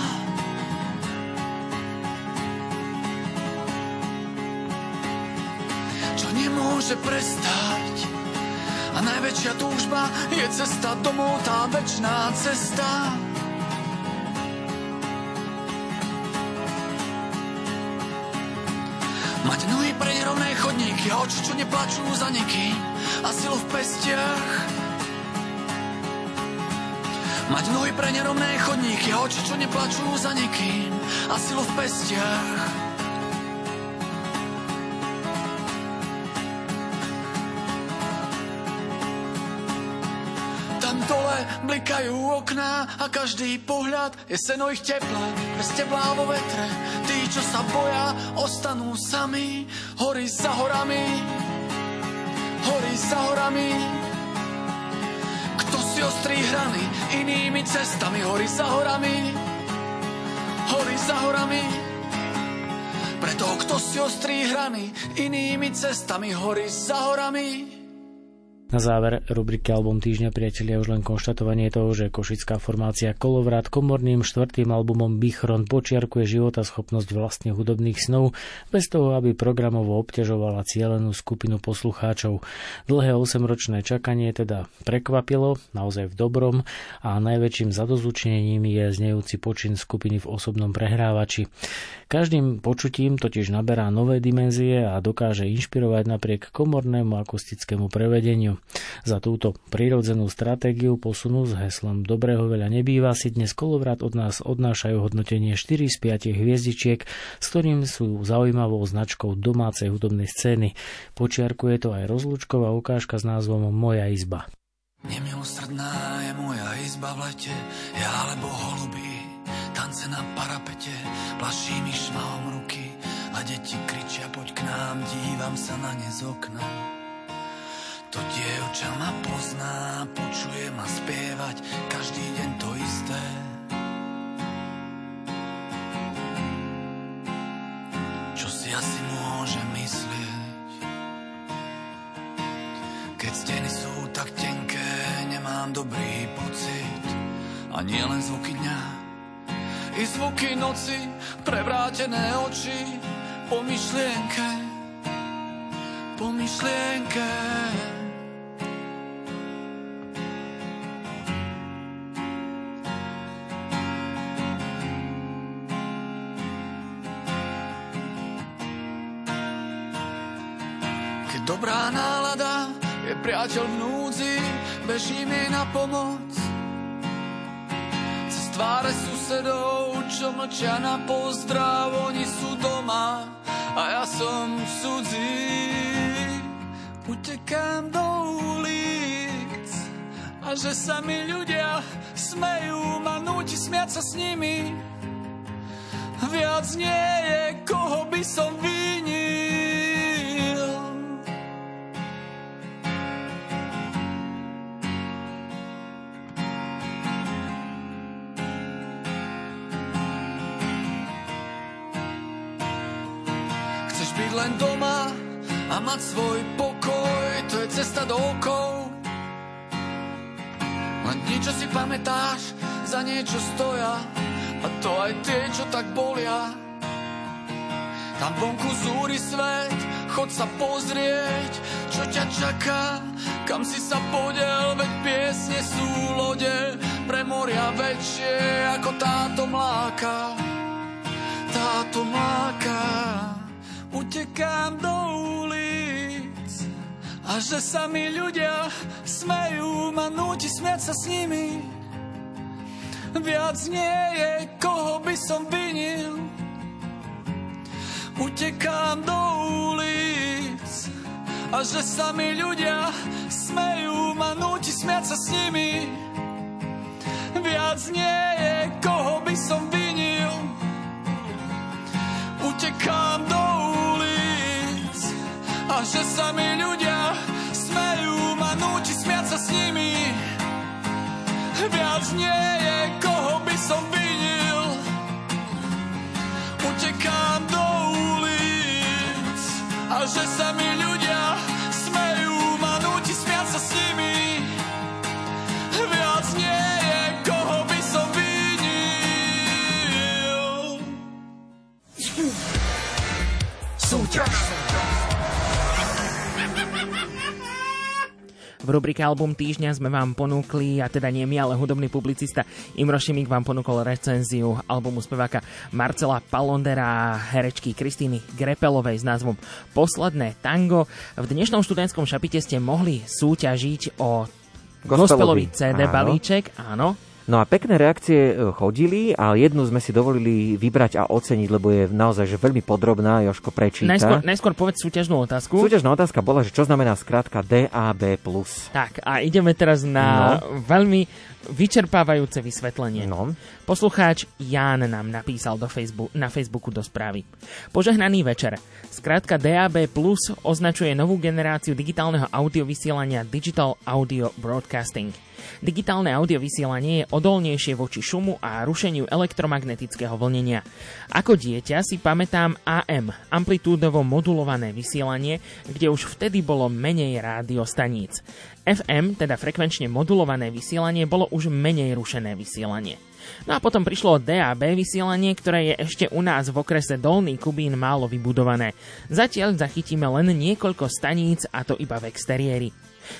Čo nemôže prestať a najväčšia túžba je cesta domov, tá večná cesta. Mať nohy pre nerovné chodníky a oči, čo neplačú za nikým a silu v pestiach. Mať nohy pre nerovné chodníky a oči, čo neplačú za nikým a silu v pestiach. Dole blikajú okná a každý pohľad je seno ich tepla, bez teplá vo vetre. Čo sa boja, ostanú sami, hory za horami, hory za horami. Kto si ostrí hrany inými cestami, hory za horami, hory za horami. Pre toho, kto si ostrí hrany inými cestami, hory za horami. Na záver rubriky Album týždňa priatelia už len konštatovanie toho, že košická formácia Kolovrat komorným štvrtým albumom Bichron počiarkuje života schopnosť vlastne hudobných snov, bez toho, aby programovo obťažovala cielenú skupinu poslucháčov. Dlhé 8-ročné čakanie teda prekvapilo, naozaj v dobrom, a najväčším zadozučením je znejúci počin skupiny v osobnom prehrávači. Každým počutím totiž naberá nové dimenzie a dokáže inšpirovať napriek komornému akustickému prevedeniu. Za túto prirodzenú stratégiu posunu s heslom Dobrého veľa nebýva si dnes kolovrat od nás odnášajú hodnotenie 4 z 5 hviezdičiek, s ktorým sú zaujímavou značkou domácej hudobnej scény. Počiarkuje to aj rozlúčková ukážka s názvom Moja izba. Nemilosrdná je moja izba v lete, ja alebo holubí, tance na parapete, plaší mi šmahom ruky a deti kričia poď k nám, dívam sa na ne z okna. To dievča ma pozná, počuje ma spievať každý deň to isté. Čo si asi môže myslieť? Keď steny sú tak tenké, nemám dobrý pocit. A nie len zvuky dňa, i zvuky noci, prevrátené oči, po myšlienke, po myšlienke. Dobrá nálada je priateľ v núdzi, bežím jej na pomoc. Cez tváre susedov, čo mlčia na pozdrav, oni sú doma a ja som cudzí. Utekám do ulic a že sa mi ľudia smejú, ma núti smiať sa s nimi. Viac nie je, koho by som vinil. Mať svoj pokoj, to je cesta do okov. Len dni, čo si pamätáš, za niečo stoja a to aj tie, čo tak bolia. Tam vonku zúri svet, chod sa pozrieť, čo ťa čaká, kam si sa podel, veď piesne sú lode, pre moria väčšie ako táto mláka. Táto mláka utekám do ulic a že sa mi ľudia smejú, ma núti smiať sa s nimi. Viac nie je, koho by som vinil. Utekám do ulic a že sa mi ľudia smejú, ma núti smiať sa s nimi. Viac nie je, koho by som vinil. Utekám do a že sa mi ľudia smejú, ma núti smiať sa s nimi. Viac nie je, koho by som vinil. Utekám do ulic a že sa mi ľudia V rubrike Album týždňa sme vám ponúkli, a teda nie my, ale hudobný publicista Imro Šimik vám ponúkol recenziu albumu speváka Marcela Palondera a herečky Kristýny Grepelovej s názvom Posledné tango. V dnešnom študentskom šapite ste mohli súťažiť o gospelový CD áno. balíček, áno, No a pekné reakcie e, chodili a jednu sme si dovolili vybrať a oceniť, lebo je naozaj že veľmi podrobná. Joško prečíta. Najskôr, najskôr povedz súťažnú otázku. Súťažná otázka bola, že čo znamená skrátka DAB+. Tak a ideme teraz na no. veľmi vyčerpávajúce vysvetlenie. No. Poslucháč Ján nám napísal do Facebook, na Facebooku do správy. Požehnaný večer. Skrátka DAB Plus označuje novú generáciu digitálneho audiovysielania Digital Audio Broadcasting. Digitálne audiovysielanie je odolnejšie voči šumu a rušeniu elektromagnetického vlnenia. Ako dieťa si pamätám AM, amplitúdovo modulované vysielanie, kde už vtedy bolo menej rádiostaníc. FM, teda frekvenčne modulované vysielanie, bolo už menej rušené vysielanie. No a potom prišlo DAB vysielanie, ktoré je ešte u nás v okrese Dolný Kubín málo vybudované. Zatiaľ zachytíme len niekoľko staníc a to iba v exteriéri.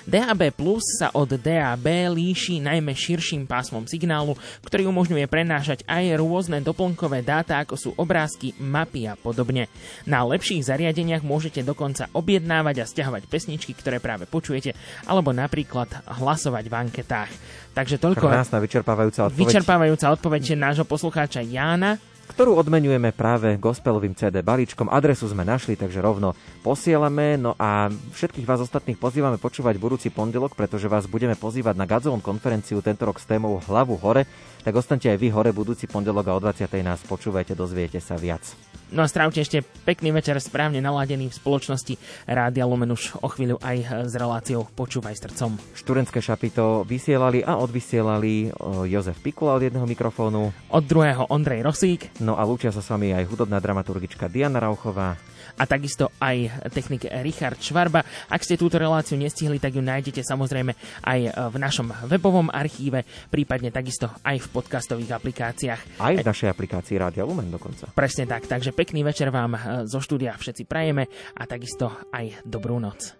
DAB Plus sa od DAB líši najmä širším pásmom signálu, ktorý umožňuje prenášať aj rôzne doplnkové dáta, ako sú obrázky, mapy a podobne. Na lepších zariadeniach môžete dokonca objednávať a stiahovať pesničky, ktoré práve počujete, alebo napríklad hlasovať v anketách. Takže toľko... Krásna vyčerpávajúca odpoveď. Vyčerpávajúca odpoveď nášho poslucháča Jána ktorú odmenujeme práve gospelovým CD balíčkom. Adresu sme našli, takže rovno posielame. No a všetkých vás ostatných pozývame počúvať budúci pondelok, pretože vás budeme pozývať na Gazovú konferenciu tento rok s témou Hlavu hore. Tak ostaňte aj vy hore budúci pondelok a o 20. nás počúvajte, dozviete sa viac. No a strávte ešte pekný večer správne naladený v spoločnosti Rádia Lumen už o chvíľu aj s reláciou Počúvaj srdcom. Študentské šapito vysielali a odvysielali Jozef Pikula od jedného mikrofónu. Od druhého Ondrej Rosík. No a lúčia sa s vami aj hudobná dramaturgička Diana Rauchová a takisto aj technik Richard Švarba. Ak ste túto reláciu nestihli, tak ju nájdete samozrejme aj v našom webovom archíve, prípadne takisto aj v podcastových aplikáciách. Aj v našej aplikácii Rádia Lumen dokonca. Presne tak, takže pekný večer vám eh, zo štúdia všetci prajeme a takisto aj dobrú noc.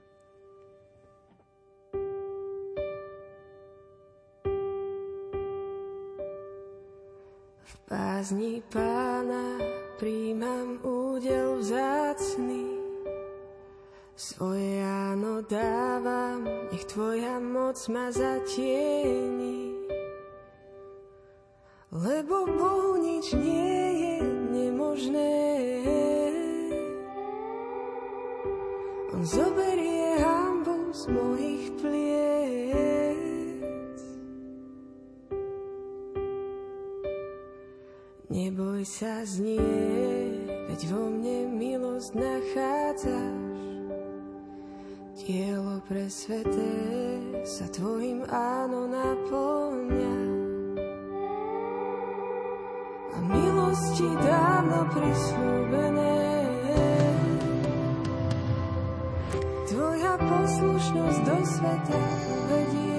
V pázni pána príjmam údel vzácný. Svoje áno dávam, nech tvoja moc ma zatieni. Lebo Bohu nič nie je nemožné. On zoberie hambu z mojich pliec. Neboj sa znie, veď vo mne milosť nachádzaš. Dielo pre sveté sa tvojim áno naplňa. A milosti dávno prislúbené. Tvoja poslušnosť do sveta vedie.